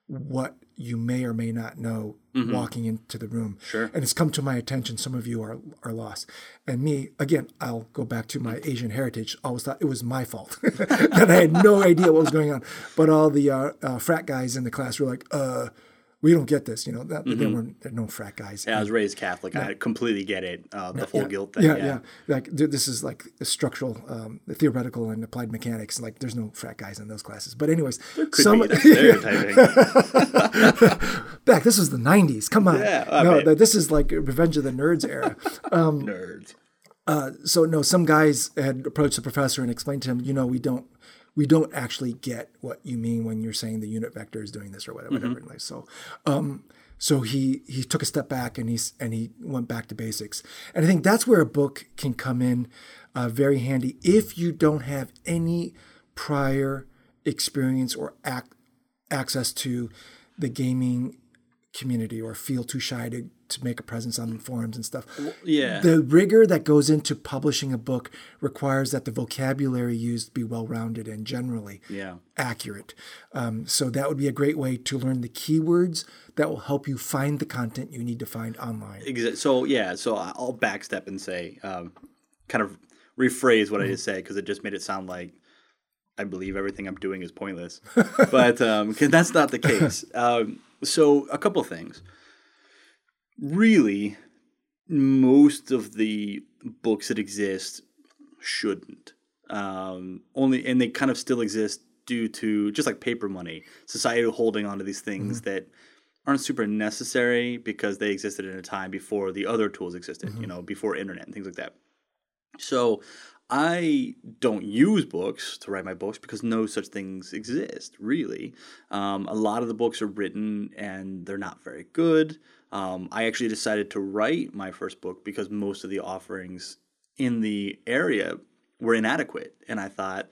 what you may or may not know walking into the room. Sure. And it's come to my attention, some of you are, are lost. And me, again, I'll go back to my Asian heritage, always thought it was my fault that I had no idea what was going on. But all the uh, uh, frat guys in the class were like, uh, we don't get this, you know, that, there were there were no frat guys. yeah, I was raised Catholic. I completely get it. Uh, the full guilt thing. Yeah, Yeah, yeah, Like th- this is like a structural, um, theoretical, and applied mechanics. Like there's no frat guys in those classes. But anyways, some be that's stereotyping. back this was the '90s. Come on, Yeah, I no, mean- this is like Revenge of the Nerds era. Nerds. so no, some guys had approached the professor and explained to him, you know, we don't. We don't actually get what you mean when you're saying the unit vector is doing this or whatever. whatever. So, um, so he he took a step back and he's and he went back to basics. And I think that's where a book can come in uh, very handy if you don't have any prior experience or ac- access to the gaming community or feel too shy to, to make a presence on forums and stuff. Yeah. The rigor that goes into publishing a book requires that the vocabulary used be well rounded and generally Yeah. accurate. Um, so that would be a great way to learn the keywords that will help you find the content you need to find online. So yeah, so I'll backstep and say, um, kind of rephrase what I just said because it just made it sound like I believe everything I'm doing is pointless, but um, 'cause that's not the case. Um, so a couple of things. Really, most of the books that exist shouldn't. Um, only and they kind of still exist due to just like paper money, society holding on to these things that aren't super necessary because they existed in a time before the other tools existed, you know, before internet and things like that. So I don't use books to write my books because no such things exist, really. Um, a lot of the books are written and they're not very good. Um, I actually decided to write my first book because most of the offerings in the area were inadequate. And I thought,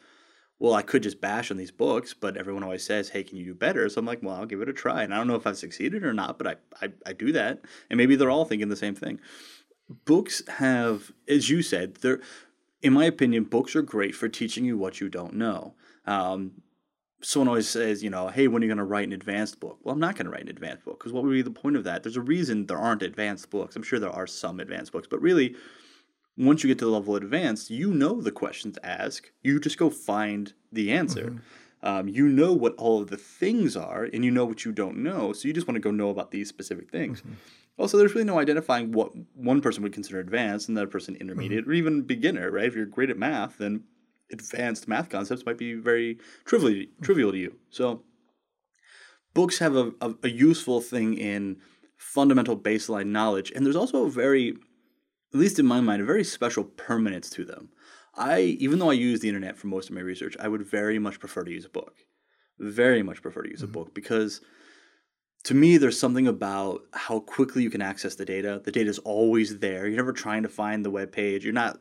well, I could just bash on these books, but everyone always says, hey, can you do better? So I'm like, well, I'll give it a try. And I don't know if I've succeeded or not, but I, I, I do that. And maybe they're all thinking the same thing. Books have, as you said, they're, in my opinion, books are great for teaching you what you don't know. Um, someone always says, you know, hey, when are you going to write an advanced book? Well, I'm not going to write an advanced book because what would be the point of that? There's a reason there aren't advanced books. I'm sure there are some advanced books, but really, once you get to the level of advanced, you know the questions to ask. You just go find the answer. Um, you know what all of the things are, and you know what you don't know. So you just want to go know about these specific things. Also, there's really no identifying what one person would consider advanced and another person mm-hmm. intermediate or even beginner, right? If you're great at math, then advanced math concepts might be very trivial, mm-hmm. trivial to you. So books have a, a, a useful thing in fundamental baseline knowledge, and there's also a very, at least in my mind, a very special permanence to them. I, even though I use the internet for most of my research, I would very much prefer to use a book. Very much prefer to use a mm-hmm. book because to me, there's something about how quickly you can access the data. The data is always there. You're never trying to find the web page. You're not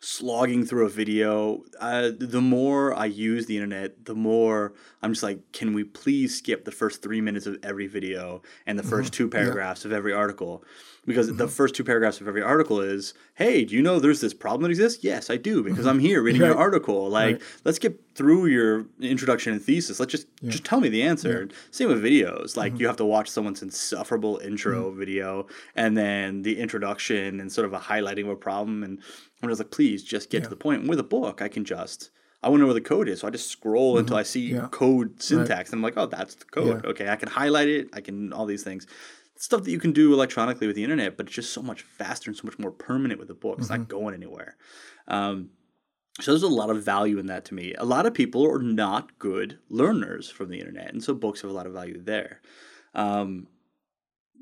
slogging through a video. Uh, the more I use the internet, the more I'm just like, can we please skip the first three minutes of every video and the mm-hmm. 1st two paragraphs of every article? Because the mm-hmm. first two paragraphs of every article is, hey, do you know there's this problem that exists? Yes, I do, because mm-hmm. I'm here reading your article. Like, let's get through your introduction and thesis. Let's just just tell me the answer. Same with videos. Like you have to watch someone's insufferable intro video and then the introduction and sort of a highlighting of a problem. And I'm just like, please just get to the point. And with a book, I can just I want to know where the code is. So I just scroll until I see Yeah. code syntax. And I'm like, oh, that's the code. Yeah. Okay, I can highlight it. I can all these things. Stuff that you can do electronically with the internet, but it's just so much faster and so much more permanent with a book. It's not going anywhere. Um, so there's a lot of value in that to me. A lot of people are not good learners from the internet, and so books have a lot of value there. Um,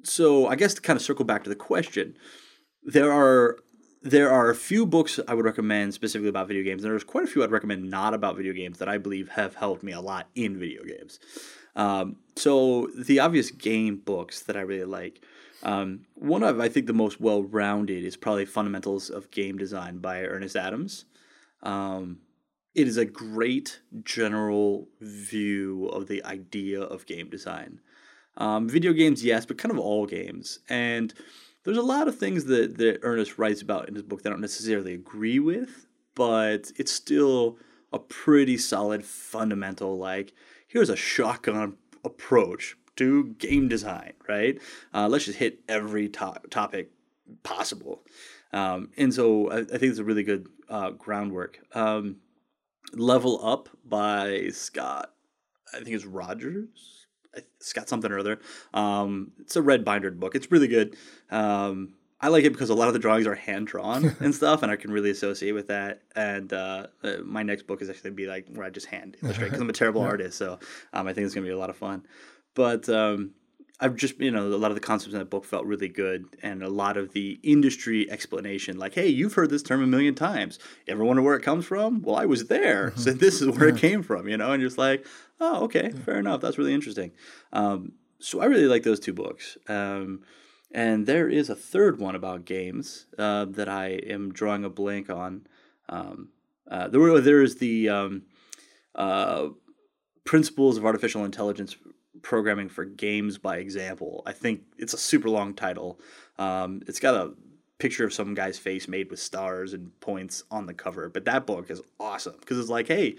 so I guess to kind of circle back to the question, there are there are a few books I would recommend specifically about video games, and there's quite a few I'd recommend not about video games that I believe have helped me a lot in video games. Um, so the obvious game books that I really like. Um, one of I think the most well rounded is probably Fundamentals of Game Design by Ernest Adams. Um, it is a great general view of the idea of game design. Um, video games, yes, but kind of all games. And there's a lot of things that, that Ernest writes about in his book that I don't necessarily agree with, but it's still a pretty solid fundamental, like, here's a shotgun approach to game design, right? Uh, let's just hit every to- topic possible. Um, and so I, I think it's a really good uh, groundwork. Um, Level Up by Scott, I think it's Rogers. I- Scott something or other. Um, it's a red bindered book. It's really good. Um, I like it because a lot of the drawings are hand drawn and stuff, and I can really associate with that. And uh, uh, my next book is actually gonna be like where I just hand illustrate because I'm a terrible artist. So um, I think it's gonna be a lot of fun. But um, I've just you know a lot of the concepts in that book felt really good, and a lot of the industry explanation, like, hey, you've heard this term a million times. You ever wonder where it comes from? Well, I was there, so this is where it came from. You know, and you're just like, oh, okay, fair enough. That's really interesting. Um, so I really like those two books. Um, and there is a third one about games uh, that I am drawing a blank on. Um, uh, there, there is the um, uh, Principles of Artificial Intelligence Programming for Games by Example. I think it's a super long title. Um, it's got a picture of some guy's face made with stars and points on the cover. But that book is awesome because it's like, hey,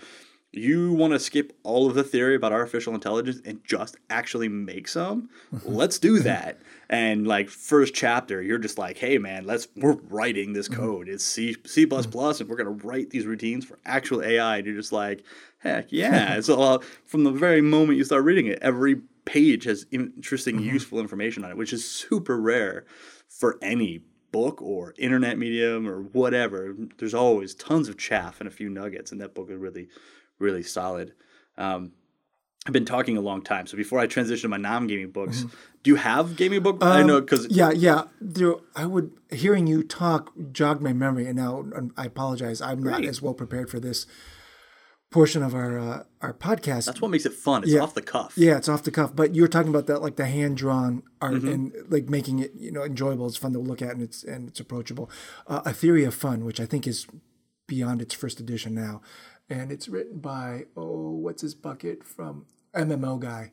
you want to skip all of the theory about artificial intelligence and just actually make some? Let's do that. And like first chapter, you're just like, hey man, let's we're writing this code. It's C C plus plus, and we're gonna write these routines for actual AI. And you're just like, heck yeah! so uh, from the very moment you start reading it, every page has interesting, useful information on it, which is super rare for any book or internet medium or whatever. There's always tons of chaff and a few nuggets, and that book is really, really solid. Um, I've been talking a long time, so before I transition to my non-gaming books, do you have gaming book? I know because Yeah, yeah. There, I would hearing you talk jogged my memory, and now um, I apologize. I'm not as well prepared for this portion of our uh, our podcast. that's what makes it fun. It's Yeah. off the cuff. Yeah, it's off the cuff. But you're talking about that, like the hand drawn art Mm-hmm. and like making it, you know, enjoyable. It's fun to look at and it's and it's approachable. Uh, a theory of fun, which I think is beyond its first edition now, and it's written by oh, what's his bucket from MMO guy,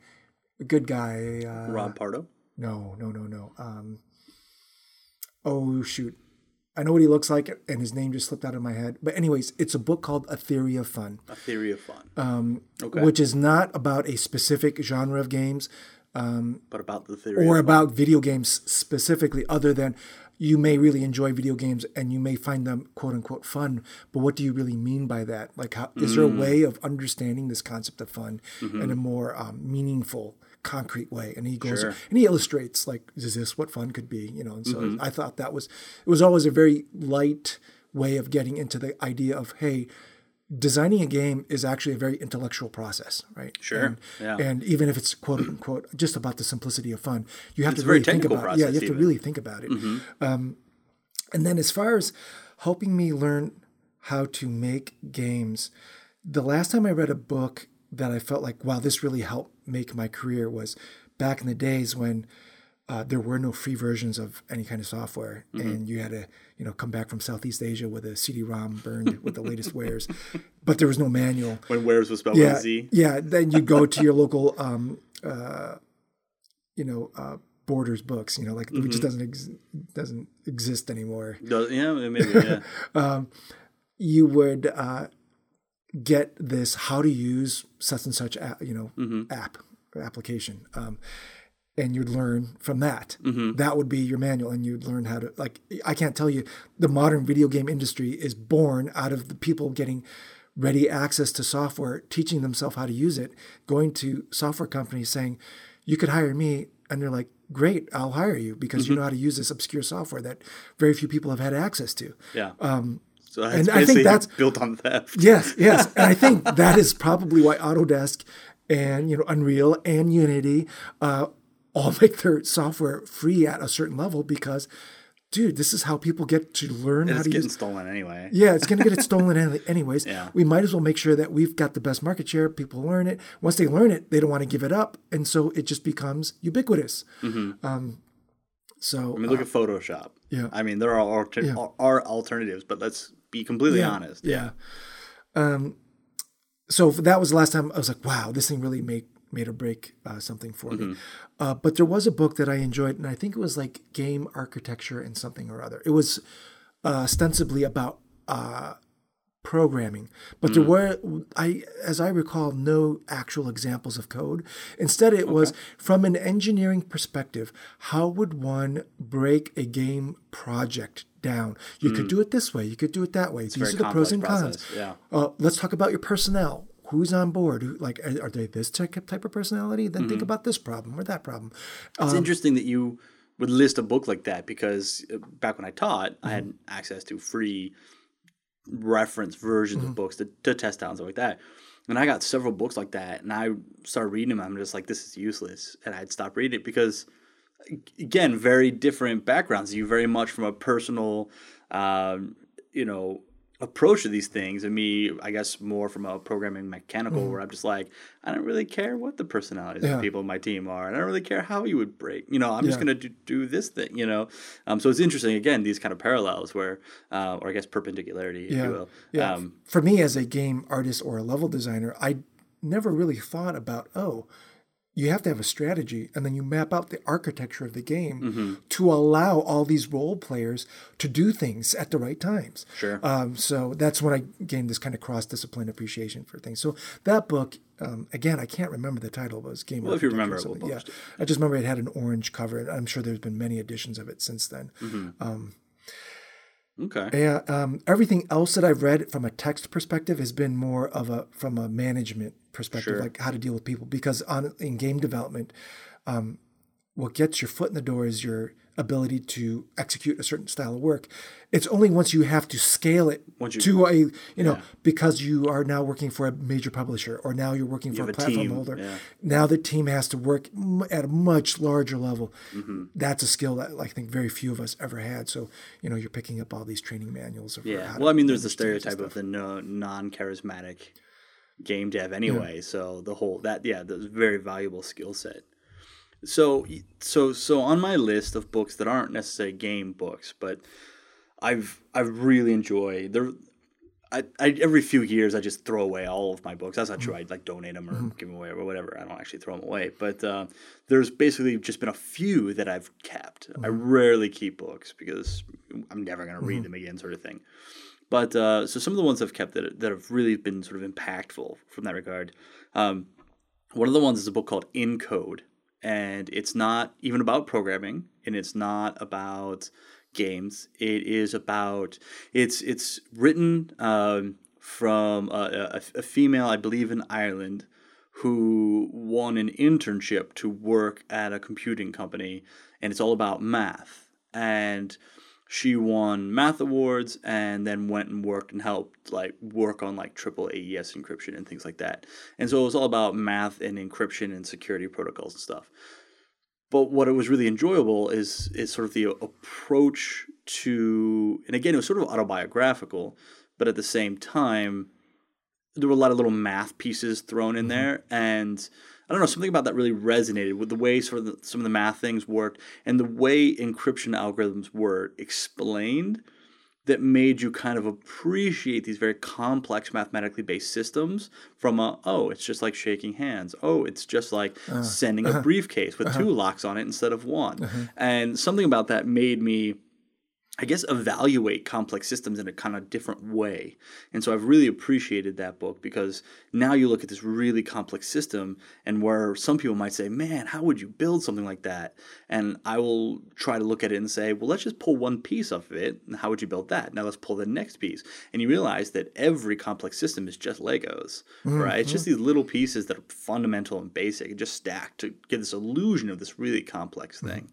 a good guy. Uh, Rob Pardo. no, no, no, no. Um, oh shoot, I know what he looks like, and his name just slipped out of my head. But anyways, it's a book called A Theory of Fun A Theory of Fun. Um, okay. which is not about a specific genre of games but about the theory. or about video games specifically, other than you may really enjoy video games and you may find them quote unquote fun. But what do you really mean by that? Like, how, is there a Mm. way of understanding this concept of fun Mm-hmm. in a more um, meaningful, concrete way? And he goes Sure. and he illustrates like, is this what fun could be? You know, and so Mm-hmm. I thought that was it was always a very light way of getting into the idea of hey designing a game is actually a very intellectual process, right? Sure, And, yeah. and even if it's quote unquote just about the simplicity of fun, you have It's to really think technical it. Yeah, you have to even. Mm-hmm. really think about it. Um, and then as far as helping me learn how to make games, the last time I read a book that I felt like, wow, this really helped make my career was back in the days when uh, there were no free versions of any kind of software, Mm-hmm. and you had to, you know, come back from Southeast Asia with a CD-ROM burned with the latest wares, but there was no manual. When wares was spelled Yeah, with a Z. yeah. Then you go to your local, um, uh, you know, uh, Borders books. You know, like Mm-hmm. it just doesn't ex- doesn't exist anymore. Does- yeah, maybe. Yeah. You would uh, get this how to use such and such, app, you know, Mm-hmm. app application. Um, and you'd learn from that. Mm-hmm. That would be your manual, and you'd learn how to like. I can't tell you, the modern video game industry is born out of the people getting ready access to software, teaching themselves how to use it, going to software companies saying, "You could hire me," and they're like, "Great, I'll hire you because Mm-hmm. you know how to use this obscure software that very few people have had access to." Yeah. Um, so and I think that's- built on theft. Yes, yes. And I think that is probably why Autodesk and you know Unreal and Unity uh, all make their software free at a certain level because, dude, this is how people get to learn And how it's to getting use. stolen anyway. Yeah, it's going to get it stolen any- anyways. Yeah. We might as well make sure that we've got the best market share. People learn it. Once they learn it, they don't want to give it up, and so it just becomes ubiquitous. Um, so Mm-hmm. I mean, look at Photoshop. yeah. I mean, there are alter- Yeah. are alternatives, but let's be completely yeah, honest. Yeah. Um, so that was the last time I was like, wow, this thing really made made or break uh, something for me. Uh, but there was a book that I enjoyed, and I think it was like game architecture and something or other. It was uh, ostensibly about uh, programming, but there were, I as I recall, no actual examples of code. Instead, it was from an engineering perspective. How would one break a game project down? You could hmm. do it this way. You could do it that way. These are the pros and cons. process, yeah. Uh, let's talk about your personnel. Who's on board? Who, like, are, are they this type of personality? Then think mm-hmm. about this problem or that problem. It's um, interesting that you would list a book like that because uh, back when I taught, I had mm-hmm. access to free reference versions of mm-hmm. books to, to test out and stuff like that. And I got several books like that, and I started reading them. I'm just like, this is useless, and I'd stop reading it because, again, very different backgrounds. You very much from a personal, um, you know, approach to these things, and me, I guess, more from a programming mechanical, where I'm just like, I don't really care what the personalities Yeah. of people in my team are, and I don't really care how you would break. You know, I'm just gonna do, do this thing. You know, um, so it's interesting again these kind of parallels where, uh, or I guess perpendicularity, if Yeah. you will. Yeah. Um, For me, as a game artist or a level designer, I never really thought about, oh, you have to have a strategy and then you map out the architecture of the game Mm-hmm. to allow all these role players to do things at the right times. Sure. Um, so that's when I gained this kind of cross discipline appreciation for things. So that book, um, again, I can't remember the title, but it was Game Well, if you remember we'll yeah. it. I just remember it had an orange cover. and I'm sure there's been many editions of it since then. okay. Yeah, um, everything else that I've read from a text perspective has been more of a from a management perspective, Sure. like how to deal with people. Because on in game development, um, what gets your foot in the door is your ability to execute a certain style of work. It's only once you have to scale it you- to a you know because you are now working for a major publisher or now you're working for have a platform team, holder. yeah. Now the team has to work m- at a much larger level. Mm-hmm. That's a skill that I think very few of us ever had. So you know you're picking up all these training manuals. Yeah. Well, I mean, there's the manage teams and stereotype of the no, non-charismatic game dev anyway. So the whole that yeah, that's a very valuable skill set. So so so on my list of books that aren't necessarily game books, but I've I've really enjoyed there. I, I every few years I just throw away all of my books. That's not true. Mm-hmm. I like donate them or mm-hmm. give them away or whatever. I don't actually throw them away. But uh, there's basically just been a few that I've kept. I mm-hmm. rarely keep books because I'm never going to read them again, sort of thing. But uh, so some of the ones I've kept that that have really been sort of impactful from that regard. Um, one of the ones is a book called In Code, and it's not even about programming, and it's not about games. It is about it's it's written um, from a, a, a female, I believe, in Ireland, who won an internship to work at a computing company, and it's all about math and she won math awards and then went and worked and helped like work on like triple AES encryption and things like that. And so it was all about math and encryption and security protocols and stuff. But what it was really enjoyable is is sort of the approach to and again it was sort of autobiographical, but at the same time there were a lot of little math pieces thrown in mm-hmm. there, and I don't know something about that really resonated with the way sort of the, some of the math things worked and the way encryption algorithms were explained that made you kind of appreciate these very complex mathematically based systems from a oh it's just like shaking hands. Oh it's just like uh-huh. sending a uh-huh. briefcase with uh-huh. two locks on it instead of one. And something about that made me I guess evaluate complex systems in a kind of different way. And so I've really appreciated that book because now you look at this really complex system and where some people might say, "Man, how would you build something like that?" And I will try to look at it and say, "Well, let's just pull one piece off of it. And how would you build that? Now let's pull the next piece." And you realize that every complex system is just Legos, mm-hmm. right? It's just mm-hmm. these little pieces that are fundamental and basic and just stacked to give this illusion of this really complex mm-hmm. thing.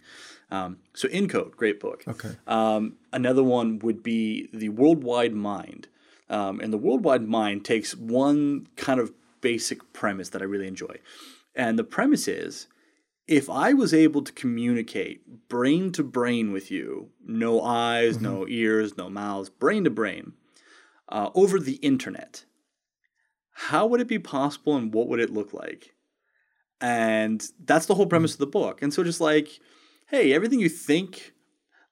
Um, so, In Code, great book. Okay. Um, another one would be The Worldwide Mind. Um, and The Worldwide Mind takes one kind of basic premise that I really enjoy. And the premise is if I was able to communicate brain to brain with you, no eyes, no ears, no mouths, brain to brain, uh, over the internet, how would it be possible and what would it look like? And that's the whole premise of the book. And so just like, hey, everything you think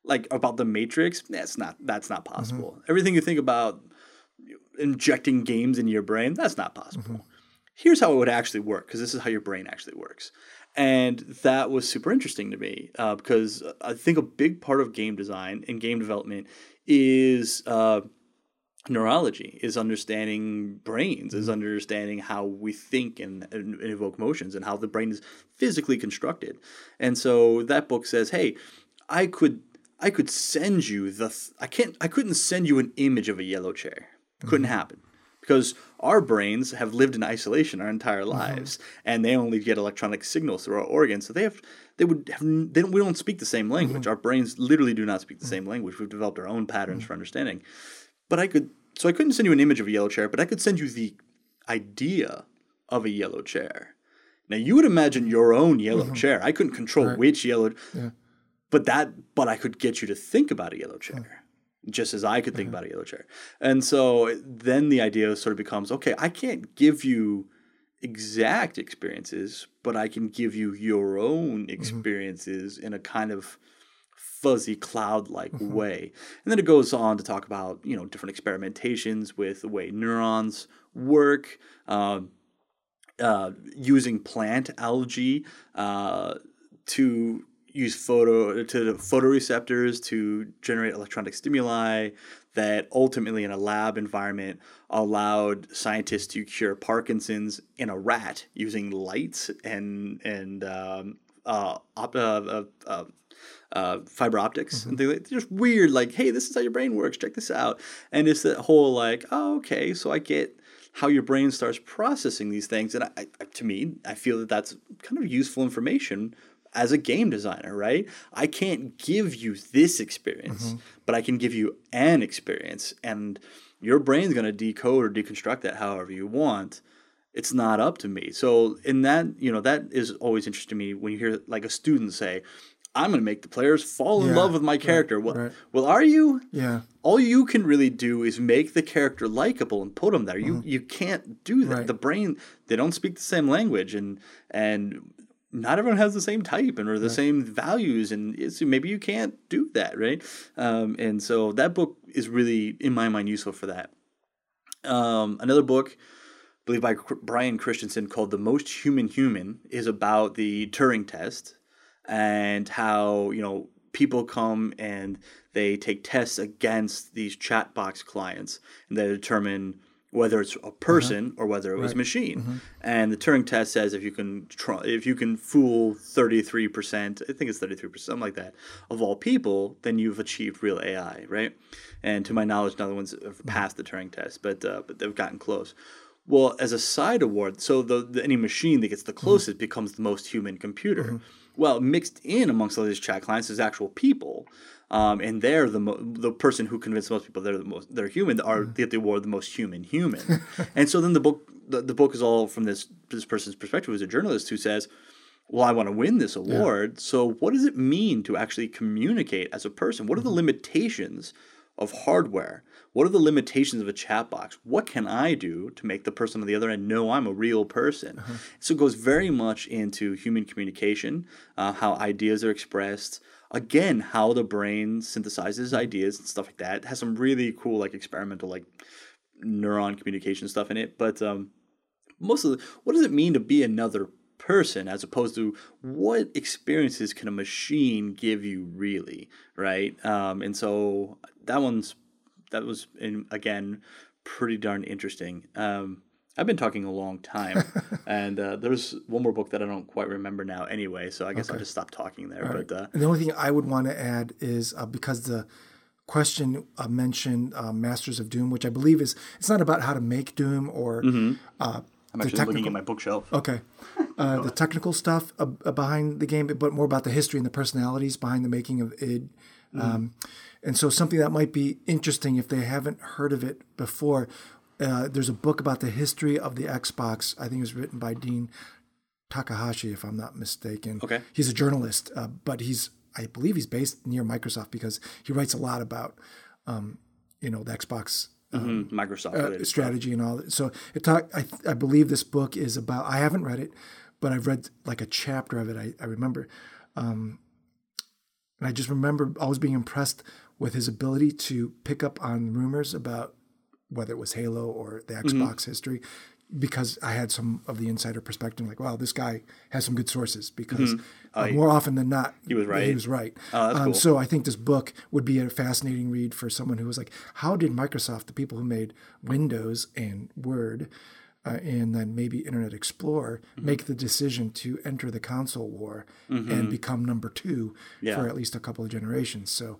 like about the matrix, that's not that's not possible. Everything you think about injecting games into your brain, that's not possible. Here's how it would actually work, because this is how your brain actually works. And that was super interesting to me uh, because I think a big part of game design and game development is uh, neurology is understanding brains is mm-hmm. understanding how we think and, and, evoke motions and how the brain is physically constructed. And so that book says hey i could i could send you the th- i can't i couldn't send you an image of a yellow chair. Couldn't mm-hmm. happen. Because our brains have lived in isolation our entire mm-hmm. lives and they only get electronic signals through our organs so they have they would have they don't, we don't speak the same language. Our brains literally do not speak the same language. We've developed our own patterns for understanding but I could, so I couldn't send you an image of a yellow chair, but I could send you the idea of a yellow chair. Now you would imagine your own yellow mm-hmm. chair. I couldn't control which yellow, but that, but I could get you to think about a yellow chair, just as I could think about a yellow chair. And so then the idea sort of becomes, okay, I can't give you exact experiences, but I can give you your own mm-hmm. experiences in a kind of fuzzy cloud like way. And then it goes on to talk about, you know, different experimentations with the way neurons work, um, uh, using plant algae uh, to use photo to photoreceptors to generate electronic stimuli that ultimately in a lab environment allowed scientists to cure Parkinson's in a rat using lights and and um, uh, op- uh, uh, uh, fiber optics and things like just weird like hey this is how your brain works check this out. And it's that whole like oh okay so I get how your brain starts processing these things. And I, I, to me I feel that that's kind of useful information as a game designer right? I can't give you this experience but I can give you an experience and your brain's going to decode or deconstruct that however you want. It's not up to me. So in that, you know, that is always interesting to me when you hear like a student say, I'm going to make the players fall in Yeah, love with my character. well, right. well, are you? Yeah. All you can really do is make the character likable and put them there. You you can't do that. Mm-hmm. Right. The brain they don't speak the same language and and not everyone has the same type and or the same values and it's, maybe you can't do that, right? Um, and so that book is really in my mind useful for that. Um, another book I believe by Brian Christensen called The Most Human Human is about the Turing test and how, you know, people come and they take tests against these chat box clients and they determine whether it's a uh-huh. person or whether it was a machine. Mm-hmm. And the Turing test says if you can if you can fool 33%, I think it's 33%, something like that, of all people, then you've achieved real AI, right? And to my knowledge, none of the ones have mm-hmm. passed the Turing test, but uh, but they've gotten close. Well, as a side award, so the, the any machine that gets the mm-hmm. closest becomes the most human computer. Well, mixed in amongst all these chat clients is actual people, um, and they're the mo- the person who convinced most people they're the most they're human are get the award the most human human. and so then the book the, the book is all from this this person's perspective as a journalist who says, well, I want to win this award. So, what does it mean to actually communicate as a person? What are the limitations of hardware. What are the limitations of a chat box? What can I do to make the person on the other end know I'm a real person? So it goes very much into human communication, uh, how ideas are expressed. Again, how the brain synthesizes ideas and stuff like that. It has some really cool, like experimental, like neuron communication stuff in it. But um, most of the, what does it mean to be another person as opposed to what experiences can a machine give you really right um, and so that one's that was in, again pretty darn interesting. Um, i've been talking a long time and uh, there's one more book that i don't quite remember now anyway so i guess i'll just stop talking there but uh, And the only thing I would want to add is uh, because the question uh, mentioned uh, Masters of Doom, which I believe is it's not about how to make Doom or uh, i'm the actually looking at my bookshelf. Okay, uh, the technical stuff uh, uh, behind the game, but more about the history and the personalities behind the making of id. Um, and so something that might be interesting if they haven't heard of it before. Uh, there's a book about the history of the Xbox. I think it was written by Dean Takahashi, if I'm not mistaken. Okay. He's a journalist, uh, but he's I believe he's based near Microsoft because he writes a lot about, um, you know, the Xbox Mhm, microsoft uh, strategy and all that. So it talk. I, I believe this book is about. I haven't read it, but I've read like a chapter of it. I, I remember, um, and I just remember always being impressed with his ability to pick up on rumors about whether it was Halo or the Mm-hmm. Xbox history, because I had some of the insider perspective. Like, wow, this guy has some good sources. Because uh, more often than not, Mm-hmm. He was right. He was right. Oh, um, cool. So I think this book would be a fascinating read for someone who was like, how did Microsoft, the people who made Windows and Word, uh, and then maybe Internet Explorer, Mm-hmm. make the decision to enter the console war and become number two Yeah. for at least a couple of generations? So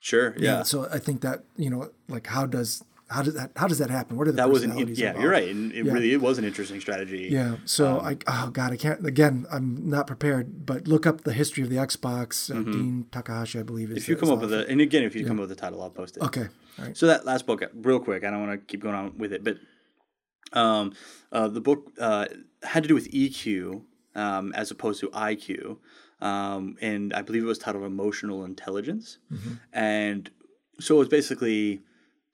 sure yeah, so I think that you know, like, how does how does that how does that happen? What are the that was an yeah involved? you're right and it really it was an interesting strategy Yeah. So Um, I oh god I can't again I'm not prepared but look up the history of the Xbox. Uh, Dean Takahashi I believe is Mm-hmm. if you come up with the a and again if you come up with a title i'll post it okay all right So that last book, real quick, I don't want to keep going on with it, but um, uh, the book uh, had to do with EQ um, as opposed to IQ, um, and I believe it was titled Emotional Intelligence, and so it was basically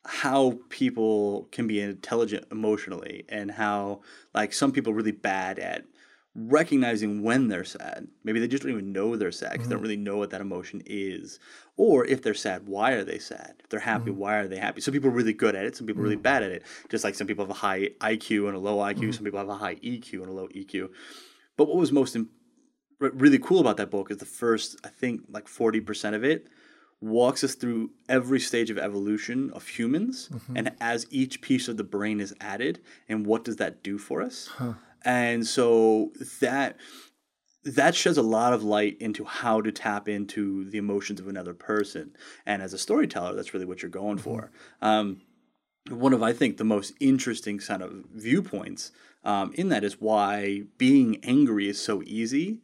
how people can be intelligent emotionally and how like some people are really bad at recognizing when they're sad. Maybe they just don't even know they're sad because they don't mm-hmm. really know what that emotion is. Or if they're sad, why are they sad? If they're happy, mm-hmm. why are they happy? Some people are really good at it. Some people are really mm-hmm. bad at it. Just like some people have a high IQ and a low IQ. Some people have a high EQ and a low EQ. But what was most im- re- really cool about that book is the first, I think, like 40% of it walks us through every stage of evolution of humans and as each piece of the brain is added and what does that do for us and so that that sheds a lot of light into how to tap into the emotions of another person. And as a storyteller that's really what you're going for. Um, one of I think the most interesting kind of viewpoints um, in that is why being angry is so easy,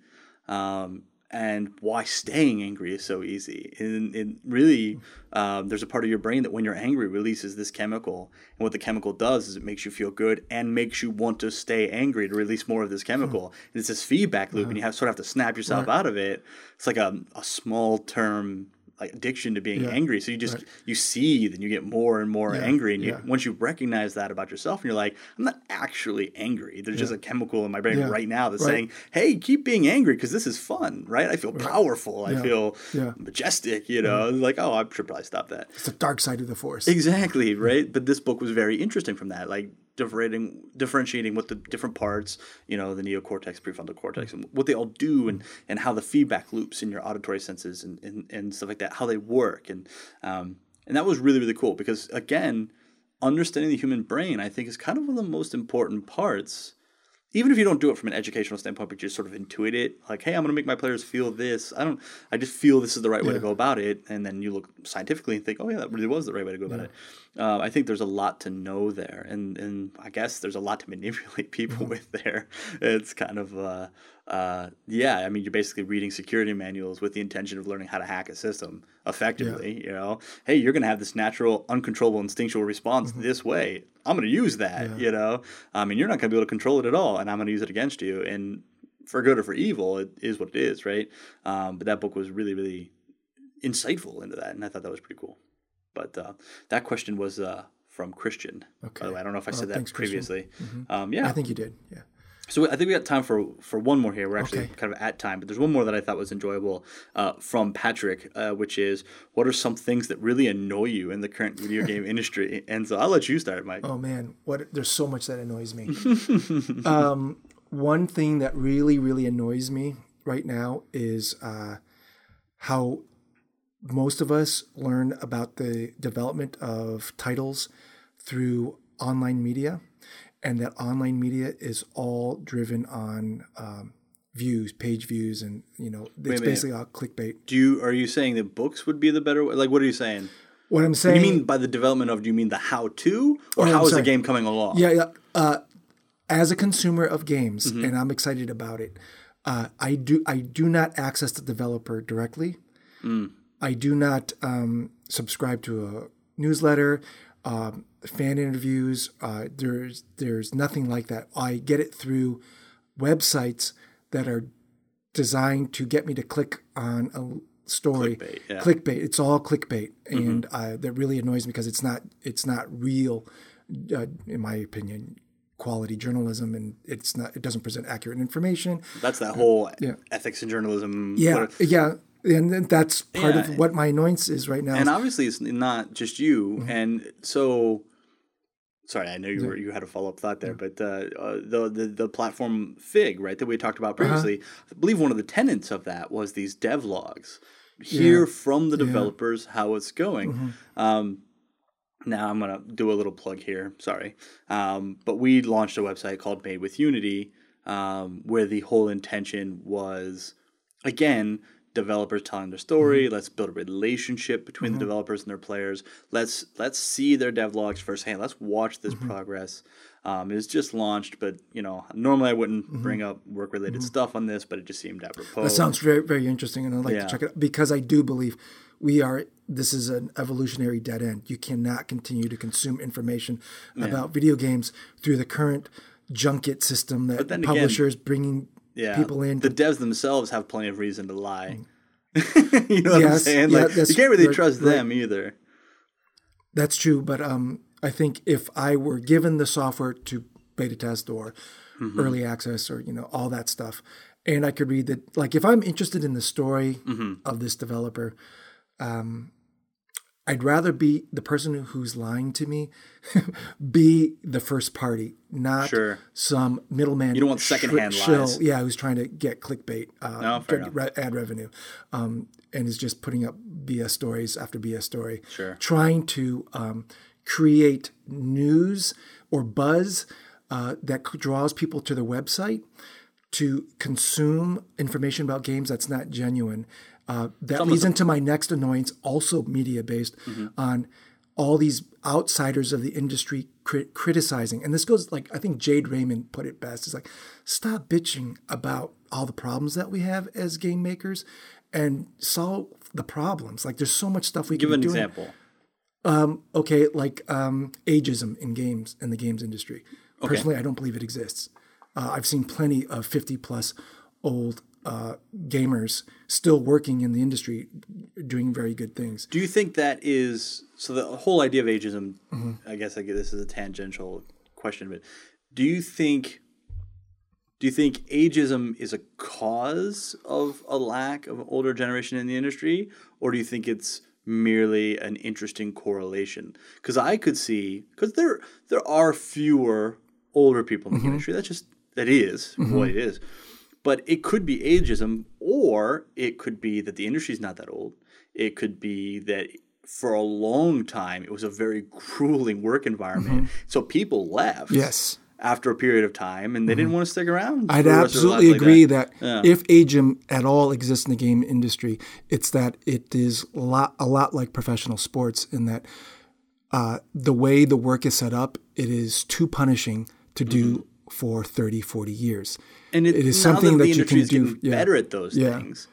um, and why staying angry is so easy. And, and really, um, there's a part of your brain that when you're angry releases this chemical, and what the chemical does is it makes you feel good and makes you want to stay angry to release more of this chemical. And it's this feedback loop, and you have sort of have to snap yourself out of it. It's like a, a small term addiction to being Yeah. angry. So you just you see, then you get more and more angry, and you, yeah. once you recognize that about yourself, and you're like, I'm not actually angry. There's just a chemical in my brain Yeah. right now that's Right. saying, Hey, keep being angry because this is fun, right? I feel powerful. I feel Yeah. majestic. You know, like oh, I should probably stop that. it's the dark side of the force. Exactly, right? But this book was very interesting from that, like differentiating differentiating what the different parts, you know, the neocortex, prefrontal cortex, and what they all do and and how the feedback loops in your auditory senses and, and, and stuff like that, how they work. And um and that was really, really cool because again, understanding the human brain, I think, is kind of one of the most important parts even if you don't do it from an educational standpoint, but you just sort of intuit it, like, hey, I'm going to make my players feel this. I don't. I just feel this is the right way to go about it, and then you look scientifically and think, oh yeah, that really was the right way to go about it. Uh, I think there's a lot to know there, and and I guess there's a lot to manipulate people with there. It's kind of. Uh, uh, yeah, I mean, you're basically reading security manuals with the intention of learning how to hack a system effectively. You know, hey, you're going to have this natural, uncontrollable, instinctual response this way. I'm going to use that. You know, I mean, you're not going to be able to control it at all, and I'm going to use it against you. And for good or for evil, it is what it is, right? Um, but that book was really, really insightful into that, and I thought that was pretty cool. But uh, that question was uh, from Christian. Okay. By the way, I don't know if I Oh, said that thanks, previously. Um, yeah. I think you did. Yeah. So I think we got time for for one more here. We're actually Okay. kind of at time, but there's one more that I thought was enjoyable uh, from Patrick, uh, which is what are some things that really annoy you in the current video game industry? And so I'll let you start, Mike. Oh man, what? There's so much that annoys me. um, one thing that really, really annoys me right now is uh, how most of us learn about the development of titles through online media, and that online media is all driven on um, views, page views, and you know it's basically all clickbait. Do you are you saying that books would be the better way? Like, what are you saying? What I'm saying. What Do you mean by the development of? Do you mean the how to, or Oh, how I'm is the game coming along? Yeah, yeah. Uh, as a consumer of games, and I'm excited about it, uh, I do I do not access the developer directly. I do not um, subscribe to a newsletter, um, fan interviews. Uh, there's there's nothing like that. I get it through websites that are designed to get me to click on a story. Clickbait, yeah. Clickbait. It's all clickbait, and uh, that really annoys me because it's not it's not real, uh, in my opinion, quality journalism, and it's not it doesn't present accurate information. That's that whole Yeah. ethics and journalism. Yeah, yeah, and that's part Yeah. of what my annoyance is right now. and obviously it's not just you Mm-hmm. and so sorry i know you were you had a follow-up thought there but uh, uh, the, the the platform fig right that we talked about Uh-huh. previously i believe one of the tenets of that was these devlogs hear from the developers how it's going Mm-hmm. um, now i'm gonna do a little plug here sorry um, but we launched a website called made with unity um, where the whole intention was again developers telling their story Mm-hmm. let's build a relationship between the developers and their players let's let's see their devlogs firsthand let's watch this Mm-hmm. progress um, was just launched but you know normally i wouldn't Mm-hmm. bring up work related stuff on this but it just seemed apropos That sounds very, very interesting, and I'd like Yeah. to check it out because I do believe we are. This is an evolutionary dead end. You cannot continue to consume information about video games through the current junket system that then again- publishers bringing yeah people in. the devs themselves have plenty of reason to lie you know what i'm saying like that's you can't really right, trust right. them either that's true, but um, I think if I were given the software to beta test or Mm-hmm. early access or you know all that stuff, and I could read that, like if I'm interested in the story Mm-hmm. of this developer, um, I'd rather be the person who's lying to me, be the first party, not Sure. some middleman. You don't want secondhand shill- lies. Yeah, who's trying to get clickbait, uh, No, re- ad revenue, um, and is just putting up BS stories after BS story. Sure. Trying to um, create news or buzz uh, that draws people to the website to consume information about games that's not genuine. Uh, that leads into my next annoyance, also media based, Mm-hmm. on all these outsiders of the industry crit- criticizing. And this goes like, I think Jade Raymond put it best. It's like, stop bitching about all the problems that we have as game makers and solve the problems. Like, there's so much stuff we give can an be doing example okay, like um, ageism in games in the games industry. Personally, I don't believe it exists. Uh, I've seen plenty of fifty plus old uh, gamers still working in the industry, doing very good things. Do you think that is so? The whole idea of ageism, Mm-hmm. I guess I get this is a tangential question, but do you think do you think ageism is a cause of a lack of older generation in the industry, or do you think it's merely an interesting correlation? Because I could see because there there are fewer older people in the industry. That's just that is what it is. But it could be ageism, or it could be that the industry's not that old. It could be that for a long time it was a very grueling work environment. Mm-hmm. So people left Yes. after a period of time and they didn't mm-hmm. want to stick around. I'd for the rest of their absolutely lives like agree that. that, if ageism at all exists in the game industry, it's that it is a lot, a lot like professional sports in that uh, the way the work is set up, it is too punishing to do mm-hmm. for 30, 40 years. And it, It is something that, that the you can industry is do- yeah. better at those Yeah. Mm-hmm. things.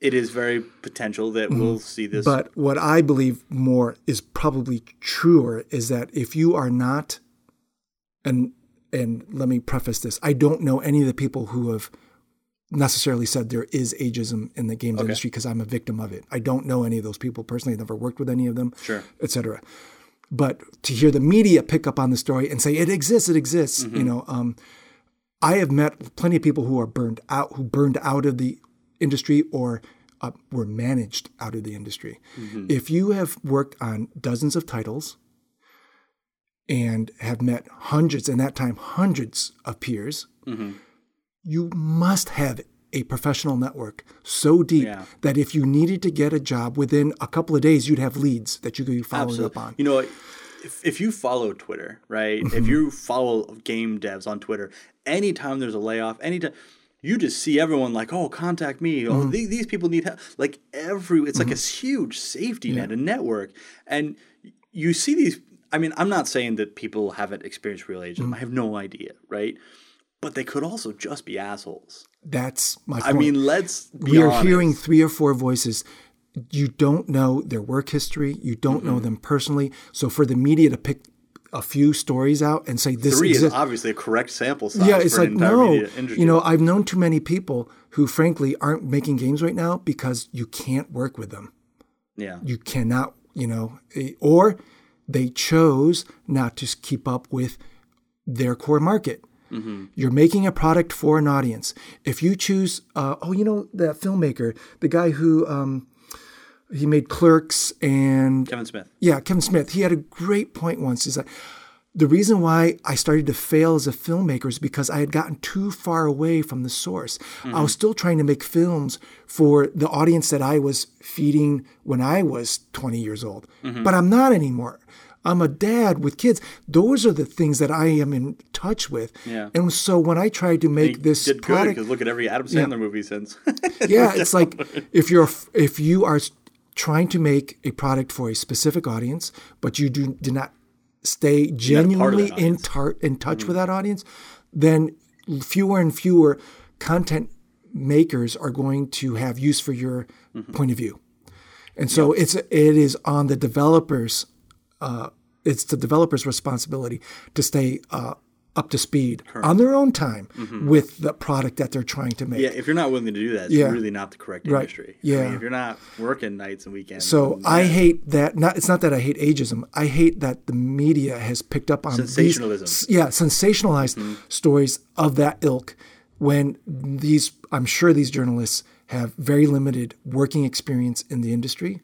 It is very potential that we'll see this. But what I believe more is probably truer is that if you are not, and and let me preface this, I don't know any of the people who have necessarily said there is ageism in the games industry because I'm a victim of it. I don't know any of those people personally. I've never worked with any of them, Sure. etc. But to hear the media pick up on the story and say it exists, it exists, you know, um, I have met plenty of people who are burned out, who burned out of the industry or uh, were managed out of the industry. If you have worked on dozens of titles and have met hundreds, in that time, hundreds of peers, you must have a professional network so deep Yeah. that if you needed to get a job within a couple of days, you'd have leads that you could be following up on. You know, if, if you follow Twitter, right? Mm-hmm. If you follow game devs on Twitter, anytime there's a layoff, anytime you just see everyone like, oh, contact me. Oh, Mm-hmm. these, these people need help. Like every, it's like a huge safety net, a network, and you see these. I mean, I'm not saying that people haven't experienced real ageism. Mm-hmm. I have no idea, right? But they could also just be assholes. That's my I mean, let's we are honest. hearing three or four voices. You don't know their work history. You don't Mm-hmm. know them personally. So for the media to pick a few stories out and say this Three is obviously a correct sample size. yeah, it's like no. You know, I've known too many people who, frankly, aren't making games right now because you can't work with them. yeah, You cannot, you know, eh, or they chose not to keep up with their core market. You're making a product for an audience. If you choose, uh, oh, you know, that filmmaker, the guy who um, he made Clerks and Kevin Smith. yeah, Kevin Smith. He had a great point once. Is that the reason why I started to fail as a filmmaker is because I had gotten too far away from the source. I was mm-hmm. still trying to make films for the audience that I was feeding when I was 20 years old, mm-hmm. but I'm not anymore. I'm a dad with kids. Those are the things that I am in touch with. Yeah. And so when I tried to make this did good product, because look at every Adam Sandler movie since. yeah, it's like if you're if you are trying to make a product for a specific audience, but you do do not stay genuinely in tar- in touch with that audience, then fewer and fewer content makers are going to have use for your point of view. And so it's it is on the developers uh, it's the developer's responsibility to stay uh, up to speed on their own time with the product that they're trying to make. yeah, if you're not willing to do that, it's Yeah. really not the correct Right. industry. I Yeah. mean, if you're not working nights and weekends. So then I hate that. Not it's not that I hate ageism. I hate that the media has picked up on Sensationalism. s- yeah, sensationalized stories of that ilk. When these, I'm sure these journalists have very limited working experience in the industry,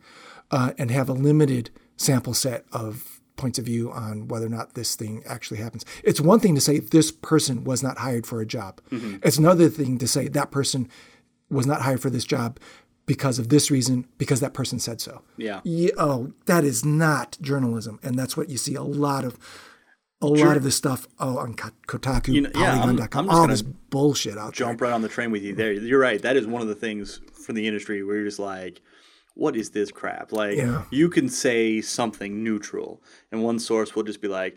uh, and have a limited sample set of points of view on whether or not this thing actually happens. It's one thing to say this person was not hired for a job. Mm-hmm. It's another thing to say that person was not hired for this job because of this reason, because that person said so. Yeah. Yeah, oh, that is not journalism, and that's what you see a lot of. A lot of this stuff oh, on Kotaku, You know, yeah, I'm- I'm all this bullshit out jump there. right on the train with you there. You're right. That is one of the things from the industry where you're just like, what is this crap? Like, Yeah. you can say something neutral, and one source will just be like,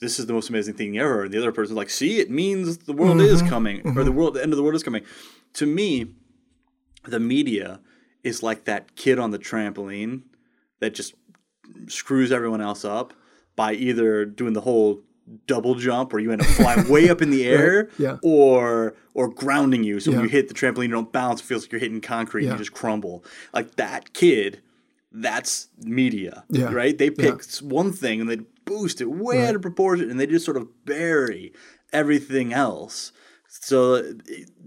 this is the most amazing thing ever. And the other person's like, see, it means the world is Mm-hmm. coming, or the world, the end of the world is coming. To me, the media is like that kid on the trampoline that just screws everyone else up by either doing the whole double jump where you end up flying way up in the air yeah. or or grounding you. So when you hit the trampoline you don't bounce. It feels like you're hitting concrete and you just crumble. Like that kid that's media Yeah. right? They pick one thing and they boost it way out of proportion and they just sort of bury everything else. So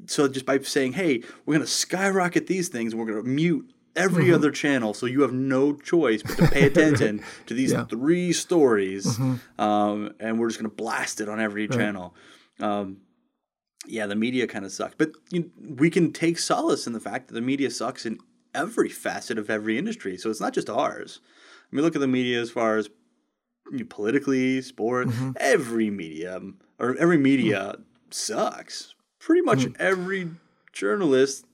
so just by saying hey we're going to skyrocket these things and we're going to mute every Mm-hmm. other channel so you have no choice but to pay attention to these Yeah. three stories Mm-hmm. um, and we're just going to blast it on every channel um, yeah the media kind of sucks but you, we can take solace in the fact that the media sucks in every facet of every industry so it's not just ours i mean look at the media as far as you know, politically sport Mm-hmm. every medium or every media sucks pretty much Mm-hmm. every journalist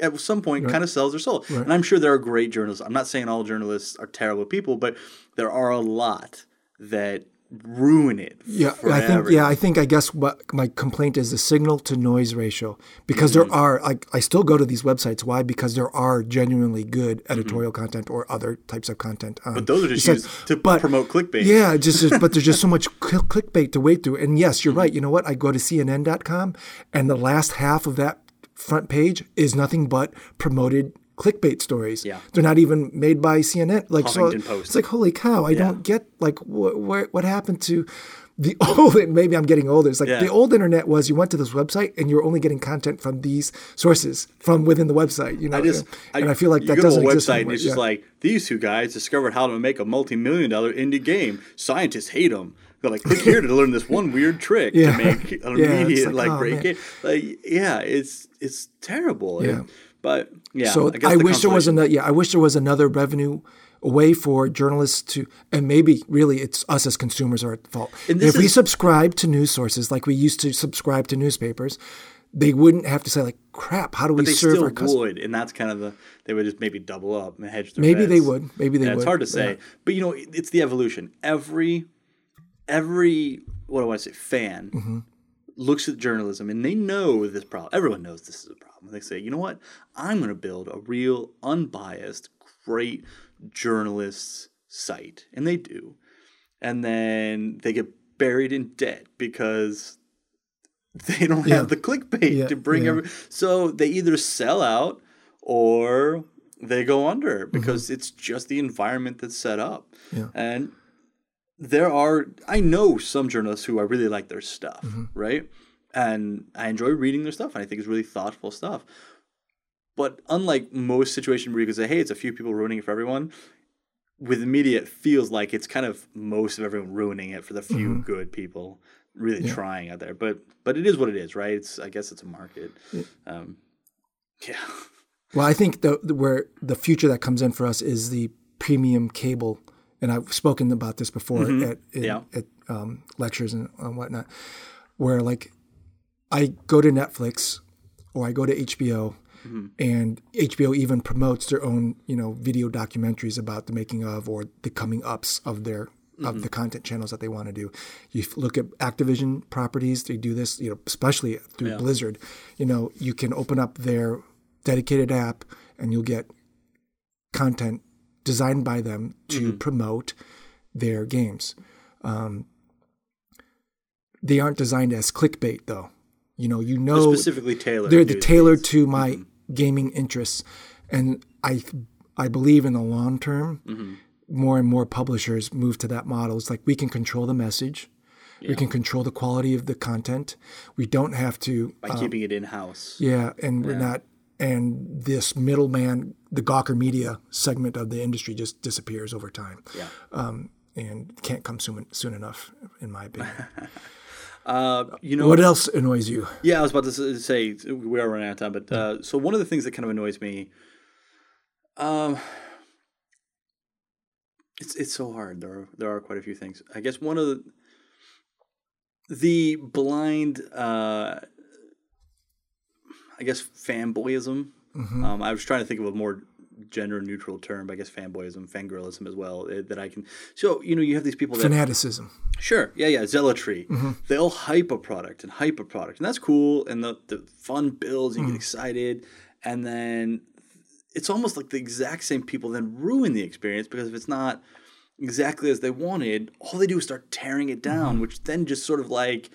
at some point kind of sells their soul and i'm sure there are great journalists i'm not saying all journalists are terrible people but there are a lot that ruin it Yeah, for I think. Yeah, I think. I guess what my complaint is the signal to noise ratio because there mm-hmm. are. I, I still go to these websites. Why? Because there are genuinely good mm-hmm. editorial content or other types of content. On But those are just these sites. used to But- promote clickbait. Yeah, just just- but there's just so much clickbait to wade through. And yes, you're mm-hmm. right. You know what? I go to CNN.com, and the last half of that front page is nothing but promoted clickbait stories. Yeah. They're not even made by CNN. Like so, Post. it's like holy cow! I don't get like what what what happened to the old. Maybe I'm getting older. It's like Yeah. the old internet was you went to this website and you're only getting content from these sources from within the website. You know, I just, and I, feel like you that go to a doesn't exist website and anymore. it's just like these two guys discovered how to make a multi-million dollar indie game. Scientists hate them. They're like, click here to learn this one weird trick Yeah. to make an Yeah, immediate like, like, oh, man. game. Like, yeah, it's it's terrible. Yeah. And- but yeah, So I, guess I the wish there was another. Yeah, I wish there was another revenue way for journalists to, and maybe really it's us as consumers are at fault. If we subscribe to news sources like we used to subscribe to newspapers, they wouldn't have to say like, "Crap, how do we serve our customers?" would, and that's kind of the they would just maybe double up and hedge their Maybe they would. Maybe they Yeah, It's hard to say, Yeah. but you know, it's the evolution. Every every what do I say fan Mm-hmm. looks at journalism and they know this problem. Everyone knows this is a problem. They say, you know what? I'm going to build a real, unbiased, great journalists site, and they do, and then they get buried in debt because they don't Yeah. have the clickbait Yeah, to bring yeah. every. So they either sell out or they go Mm-hmm. under because it's just the environment that's set up. Yeah. And there are I know some journalists who I really like their stuff, Mm-hmm. right? And I enjoy reading their stuff and I think it's really thoughtful stuff. But unlike most situations where you can say, hey, it's a few people ruining it for everyone, with the media it feels like it's kind of most of everyone ruining it for the few Mm-hmm. good people really trying out there. But but it is what it is, right? It's I guess it's a market. Um, yeah. Well, I think the, the where the future that comes in for us is the premium cable, and I've spoken about this before at in, Mm-hmm. Yeah. at um, lectures and, and whatnot, where like I go to Netflix or I go to HBO, Mm-hmm. and HBO even promotes their own you know video documentaries about the making of or the coming ups of their Mm-hmm. of the content channels that they want to do. You look at Activision properties; they do this, you know, especially through Yeah. Blizzard. You know, you can open up their dedicated app, and you'll get content designed by them to Mm-hmm. promote their games. Um, they aren't designed as clickbait, though. You know, you know, Specifically tailored. they're the tailored to my gaming interests, and I I believe in the long term, Mm-hmm. more and more publishers move to that model. It's like we can control the message, we can control the quality of the content. We don't have to, by keeping it in house. yeah, and we're not. And this middleman, the Gawker Media segment of the industry, just disappears over time, Yeah. and can't come soon soon enough, in my opinion. Uh, you know what else annoys you? Yeah, I was about to say we are running out of time, but uh, so one of the things that kind of annoys me, um, it's it's so hard. There are there are quite a few things. I guess one of the the blind, uh, I guess fanboyism. Um, I was trying to think of a more gender neutral term, but I guess fanboyism, fangirlism as well. eh, that I can. So you know, you have these people that Fanaticism. Sure. Yeah, yeah. Zealotry. They'll hype a product and hype a product. And that's cool. And the, the fun builds, you get excited. And then it's almost like the exact same people then ruin the experience because if it's not exactly as they wanted, all they do is start tearing it down, which then just sort of like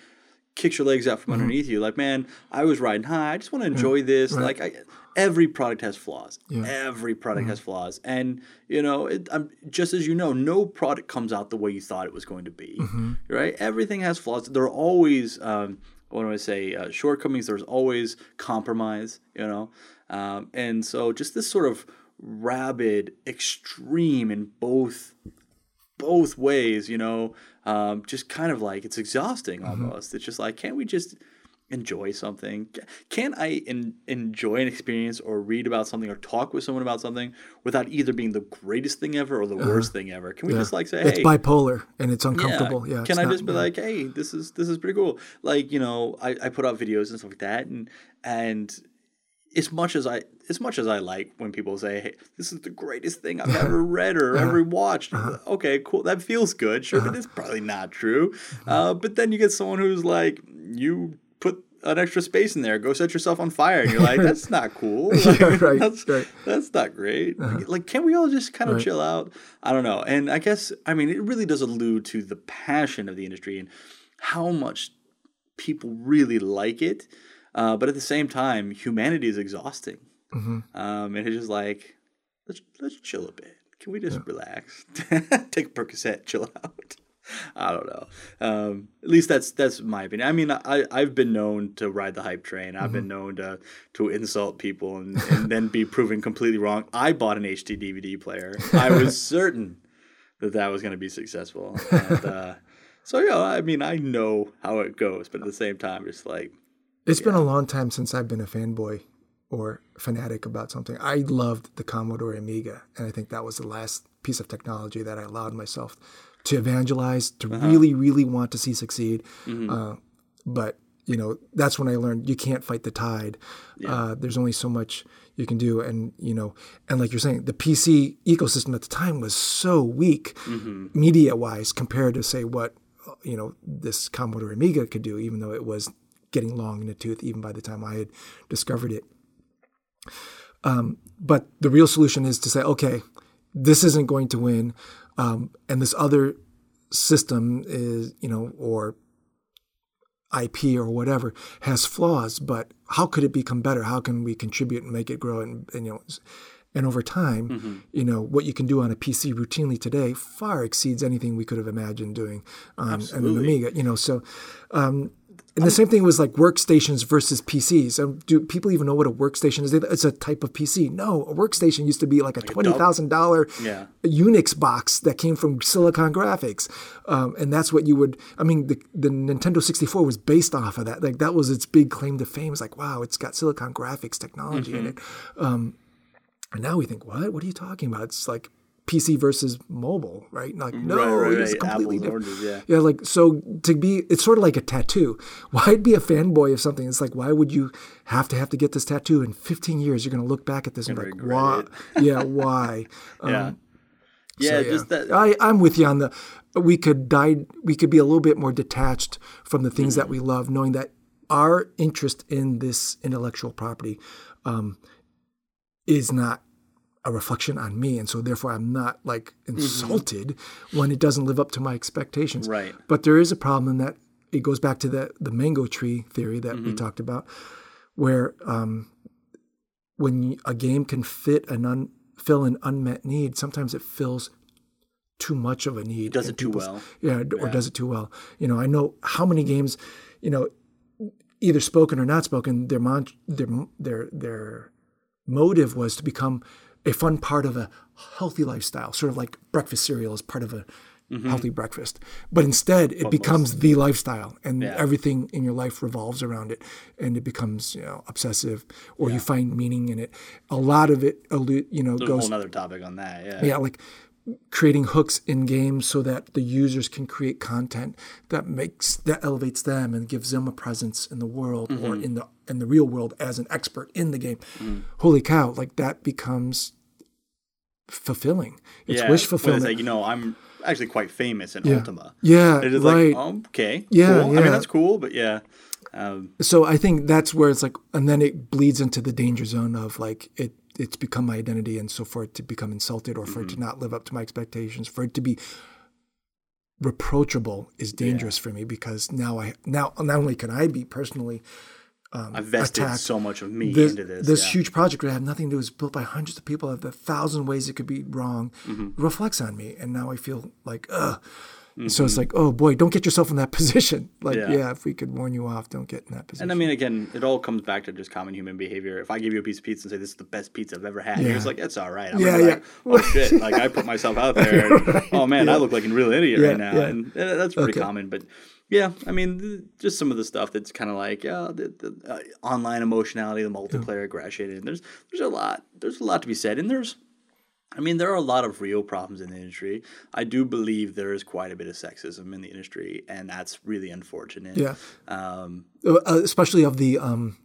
kicks your legs out from underneath you. Like, man, I was riding high. I just want to enjoy this. Like, I, every product has flaws. Every product has flaws, and you know, it, I'm, just as you know, no product comes out the way you thought it was going to be. Right? Everything has flaws. There are always, um, what do I say, uh, shortcomings. There's always compromise. You know, um, and so just this sort of rabid extreme in both both ways, you know, um, just kind of like it's exhausting almost. It's just like, can't we just enjoy something? Can't I en- enjoy an experience or read about something or talk with someone about something without either being the greatest thing ever or the worst thing ever? Can we just like say, It's hey, bipolar and it's uncomfortable. Yeah. can I not- just be yeah. like, hey, this is this is pretty cool. Like, you know, I, I put out videos and stuff like that and and as much as I as much as I like when people say, Hey, this is the greatest thing I've ever read or Uh-huh. ever watched. Okay, cool. That feels good. Sure, but it's probably not true. Uh, but then you get someone who's like, you put an extra space in there, go set yourself on fire. And you're like, that's not cool. Yeah, right, That's, right. Uh-huh. that's not great. Like, like, can we all just kind of Right. chill out? I don't know. And I guess, I mean, it really does allude to the passion of the industry and how much people really like it. Uh, but at the same time, humanity is exhausting. Mm-hmm. Um, and it's just like, let's let's chill a bit. Can we just relax? Take a Percocet, chill out. I don't know. Um, at least that's that's my opinion. I mean, I I've been known to ride the hype train. I've been known to to insult people and, and then be proven completely wrong. I bought an HD DVD player. I was certain that that was going to be successful. And, uh, so yeah, I mean, I know how it goes, but at the same time, just like It's been a long time since I've been a fanboy or fanatic about something. I loved the Commodore Amiga, and I think that was the last piece of technology that I allowed myself to evangelize, to really, really want to see succeed. Uh, but you know, that's when I learned you can't fight the tide. Uh, there's only so much you can do, and you know, and like you're saying, the PC ecosystem at the time was so weak, media-wise, compared to say what you know this Commodore Amiga could do, even though it was getting long in the tooth, even by the time I had discovered it. Um, but the real solution is to say, okay, this isn't going to win, um, and this other system is, you know, or IP or whatever has flaws, but how could it become better? How can we contribute and make it grow? And, and you know, and over time, you know, what you can do on a PC routinely today far exceeds anything we could have imagined doing on, on an Amiga. You know, so. Um, and the same thing was like workstations versus PCs. Um, do people even know what a workstation is? It's a type of PC. No, a workstation used to be like a twenty thousand dollar Yeah. Unix box that came from Silicon Graphics, um, and that's what you would. I mean, the, the Nintendo sixty four was based off of that. Like that was its big claim to fame. It's like, wow, it's got Silicon Graphics technology in it. Um, and now we think, what? What are you talking about? It's like PC versus mobile, right? Like, no, right, right, it's right. completely Apples different. oranges, yeah. Yeah, like so to be it's sort of like a tattoo. Why'd be a fanboy of something? It's like why would you have to have to get this tattoo in 15 years you're going to look back at this and be like why? yeah, why? yeah, Um, yeah, so, just that. I I'm with you on the we could die we could be a little bit more detached from the things that Mm-hmm. we love knowing that our interest in this intellectual property um, is not a reflection on me and so therefore i'm not like insulted when it doesn't live up to my expectations Mm-hmm. Right. but there is a problem in that it goes back to the the mango tree theory that Mm-hmm. we talked about where um, when a game can fit an un, fill an unmet need sometimes it fills too much of a need does it too well. yeah, d- or does it too well. You know, I know how many games, you know, either spoken or not spoken, their mon- their their their motive was to become a fun part of a healthy lifestyle, sort of like breakfast cereal is part of a Mm-hmm. healthy breakfast. But instead, it becomes the lifestyle, and Yeah. everything in your life revolves around it, and it becomes you know obsessive, or you find meaning in it. A lot of it, you know, There's goes another topic on that. Yeah. yeah, like creating hooks in games so that the users can create content that makes that elevates them and gives them a presence in the world or Mm-hmm. in the in the real world as an expert in the game. Mm. Holy cow! Like that becomes fulfilling. It's yeah. wish fulfillment. It's like you know, I'm actually quite famous in Yeah. Ultima. yeah, It is right. like, oh, okay, Yeah, cool. I mean, that's cool, but yeah, um, so I think that's where it's like, and then it bleeds into the danger zone of like it. It's become my identity, and so for it to become insulted or for it to Mm-hmm. not live up to my expectations, for it to be reproachable is dangerous for me because now I now not only can I be personally I've vested attacked. so much of me this, into this. this yeah. huge project that I have nothing to do is built by hundreds of people of a thousand ways it could be wrong Mm-hmm. reflects on me and now I feel like ugh. So it's like, oh boy, don't get yourself in that position. Like, Mm-hmm. Yeah. yeah. if we could warn you off, don't get in that position. And I mean, again, it all comes back to just common human behavior. If I give you a piece of pizza and say this is the best pizza I've ever had, you're just like, it's all right. I'm Yeah, gonna like, yeah. oh shit! Like I put myself out there. And, Oh man, I look like a real idiot Yeah, right now, yeah. and uh, that's pretty Okay. common. But yeah, I mean, just some of the stuff that's kind of like yeah, the, the uh, online emotionality, the multiplayer aggression, and there's there's a lot there's a lot to be said, and there's. I mean, there are a lot of real problems in the industry. I do believe there is quite a bit of sexism in the industry, and that's really unfortunate. yeah. Um, Uh, especially of the um,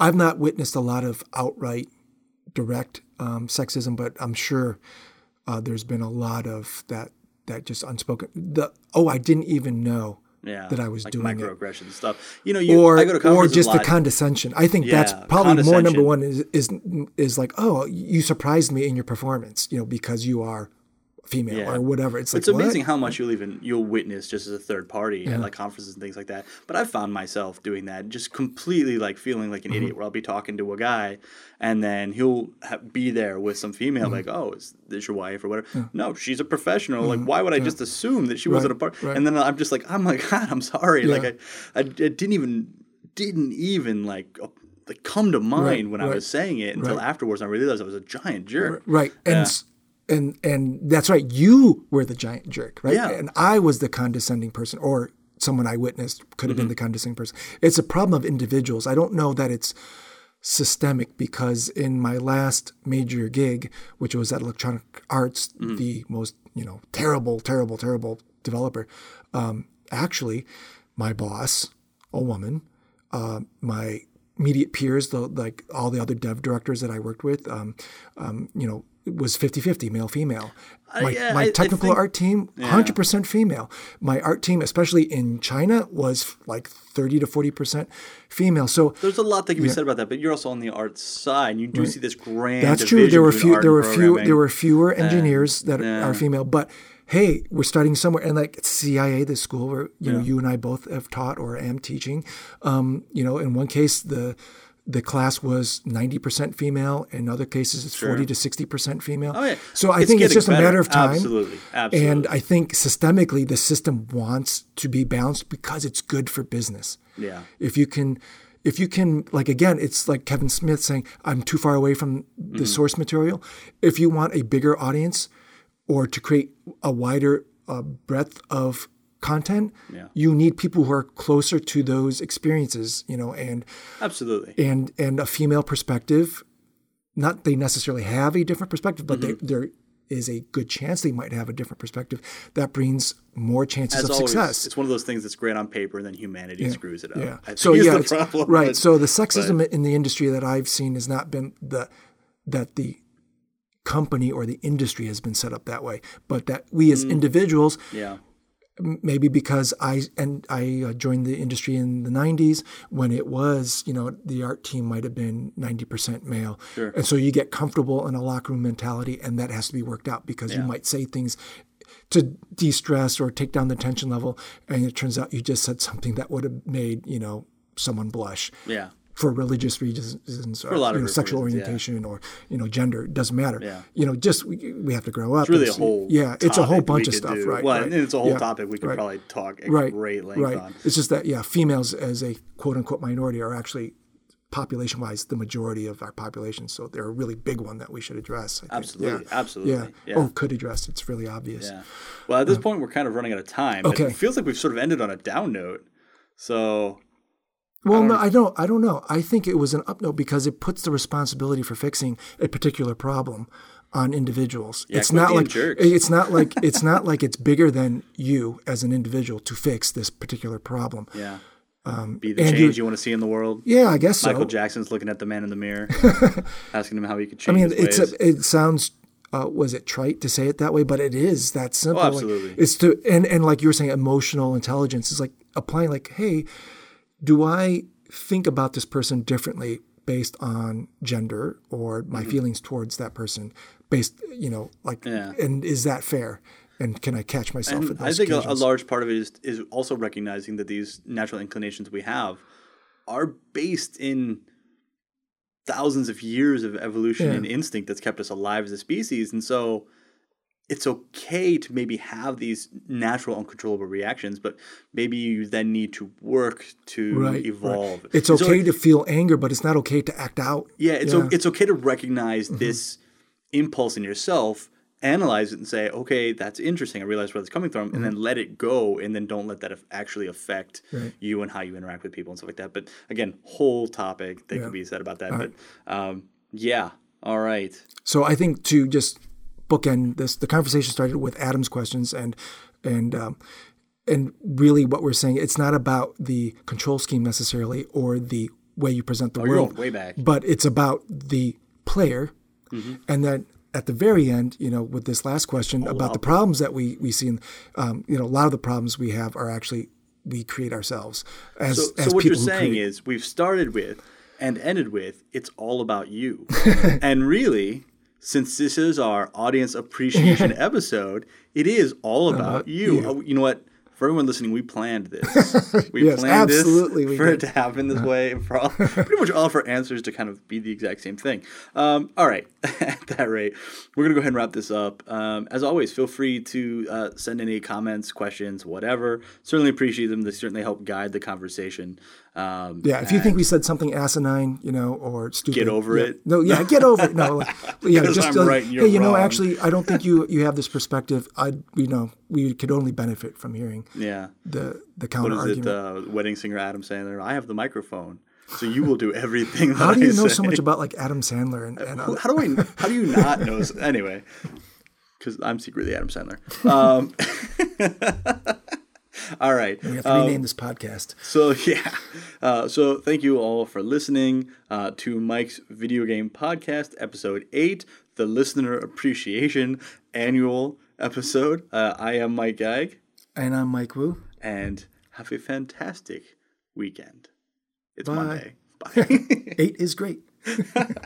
I've not witnessed a lot of outright direct um, sexism, but I'm sure uh, there's been a lot of that that just unspoken. The oh, I didn't even know yeah, that I was like doing it. microaggression stuff. You know, you, or I go to or just the condescension. I think that's probably more number one is is is like oh you surprised me in your performance, you know, because you are female Yeah. or whatever. It's like it's amazing what? how much you'll even you'll witness just as a third party at like conferences and things like that. But I found myself doing that, just completely like feeling like an Mm-hmm. idiot. Where I'll be talking to a guy, and then he'll ha- be there with some female, Mm-hmm. like, "Oh, is this your wife or whatever?" No, she's a professional. Like, why would I just assume that she wasn't a part? Mm-hmm. right. And then I'm just like, "I'm like, God, I'm sorry." Like, Yeah. I, I, didn't even didn't even like. like come to mind Right, when I was saying it until right. afterwards. I realized I was a giant jerk. Right. And Yeah. And and that's right. You were the giant jerk, right? Yeah. And I was the condescending person or someone I witnessed could have Mm-hmm. been the condescending person. It's a problem of individuals. I don't know that it's systemic because in my last major gig, which was at Electronic Arts, Mm-hmm. the most, you know, terrible, terrible, terrible developer, um, actually, my boss, a woman, uh, my immediate peers, the like all the other dev directors that I worked with, um, um, you know, was 50-50, male, female. My, yeah, my I- I technical think- art team, 100% female. My art team, especially in China, was like 30 to 40% female. So There's a lot that can be said about that, but you're also on the art side. And you do see this grand. that's true. There were few. There were few. There were fewer engineers that yeah. are female. But hey, we're starting somewhere. And like CIA, the school where you know you and I both have taught or am teaching. Um, you know, in one case the the class was 90% female. In other cases, it's 40 to 60% female. Oh, yeah. So I It's think it's just a matter of time. Absolutely. Absolutely. And I think systemically, the system wants to be balanced because it's good for business. Yeah. If you can, if you can, like again, it's like Kevin Smith saying, "I'm too far away from Mm-hmm. the source material." If you want a bigger audience, or to create a wider uh, breadth of content, Yeah. you need people who are closer to those experiences. You know, and Absolutely. and and a female perspective. Not they necessarily have a different perspective, but Mm-hmm. they, there is a good chance they might have a different perspective. That brings more chances As of always, success. it's one of those things that's great on paper, and then humanity screws it up. Yeah. I So yeah, the problem. right. but- so the sexism in the industry that I've seen has not been the that the company or the industry has been set up that way, but that we Mm. as individuals, yeah. maybe because I and I uh, joined the industry in the '90s when it was, you know, the art team might have been 90% male, Sure. and so you get comfortable in a locker room mentality, and that has to be worked out because you might say things to de-stress or take down the tension level, and it turns out you just said something that would have made you know someone blush Yeah. For religious reasons or a lot of you know, sexual reasons, yeah. orientation or you know gender it doesn't matter Yeah. you know just we, we have to grow up It's really a whole yeah it's a whole bunch of stuff do. right Well, right. it's a whole Yeah, topic we could right. probably talk at right great length right on. it's just that yeah females as a quote unquote minority are actually population wise the majority of our population so they're a really big one that we should address I think. Absolutely, yeah. absolutely, yeah. yeah. oh could address it's really obvious Yeah. Well, at this point, we're kind of running out of time. Okay. It feels like we've sort of ended on a down note. So, Well, no, I don't. I don't know. I think it was an up note because it puts the responsibility for fixing a particular problem on individuals. it's not like jerks. it's not like it's not like it's bigger than you as an individual to fix this particular problem. yeah. Be the change you- you want to see in the world. Yeah, I guess so. Michael Jackson's looking at the man in the mirror, asking him how he could change. I mean, it's a, it sounds uh, was it trite to say it that way, but it is that simple. Oh, absolutely. it's to and and like you were saying, emotional intelligence is like applying like, hey, do I think about this person differently based on gender or my Mm-hmm. feelings towards that person based, you know, like, Yeah. and is that fair? And can I catch myself And at I think a, a large part of it is is also recognizing that these natural inclinations we have are based in thousands of years of evolution Yeah. and instinct that's kept us alive as a species, and so it's okay to maybe have these natural uncontrollable reactions, but maybe you then need to work to Right, right. evolve. It's And so okay to feel anger, but it's not okay to act out. yeah, it's Yeah. O- it's okay to recognize this impulse in yourself, analyze it, and say, okay, that's interesting. I realize where that's coming from, and then let it go, and then don't let that actually affect Right. you and how you interact with people and stuff like that. But again, whole topic that Yeah. could be said about that. but um, yeah, all right, So I think to just bookend this, the conversation started with Adam's questions, and and um, and really what we're saying, it's not about the control scheme necessarily or the way you present the Oh, world, way back. but it's about the player, Mm-hmm. and then. At the very end, you know, with this last question about the problems that we we see, in, um, you know, a lot of the problems we have are actually we create ourselves as So, as so what you're saying create. is we've started with and ended with it's all about you, and really since this is our audience appreciation episode, it is all about you. you. Oh, you know what? For everyone listening, we planned this. We Yes, planned absolutely this for it to happen this way, and for all, pretty much all of our answers to kind of be the exact same thing. Um, all right, at that rate, we're gonna go ahead and wrap this up. Um, as always, feel free to uh, send any comments, questions, whatever. Certainly appreciate them. They certainly help guide the conversation. Um, Yeah, if you think we said something asinine, you know, or stupid, Get over yeah. it. No, yeah, get over it. No, like, yeah, just uh, right hey, you know, actually, I don't think you you have this perspective. I, you know, we could only benefit from hearing yeah. the the counter is argument. it? Uh, wedding singer Adam Sandler. I have the microphone, so you will do everything. That How do I you know say. so much about like Adam Sandler and, and uh, How do I? How do you not know? s- Anyway, because I'm secretly Adam Sandler. Um, all right. we have to rename this podcast? So yeah. Uh, so thank you all for listening uh, to Mike's video game podcast, episode eight, the listener appreciation annual episode. Uh, I am Mike Gag, And I'm Mike Wu. and have a fantastic weekend. It's Bye. Monday. Bye. Eight is great.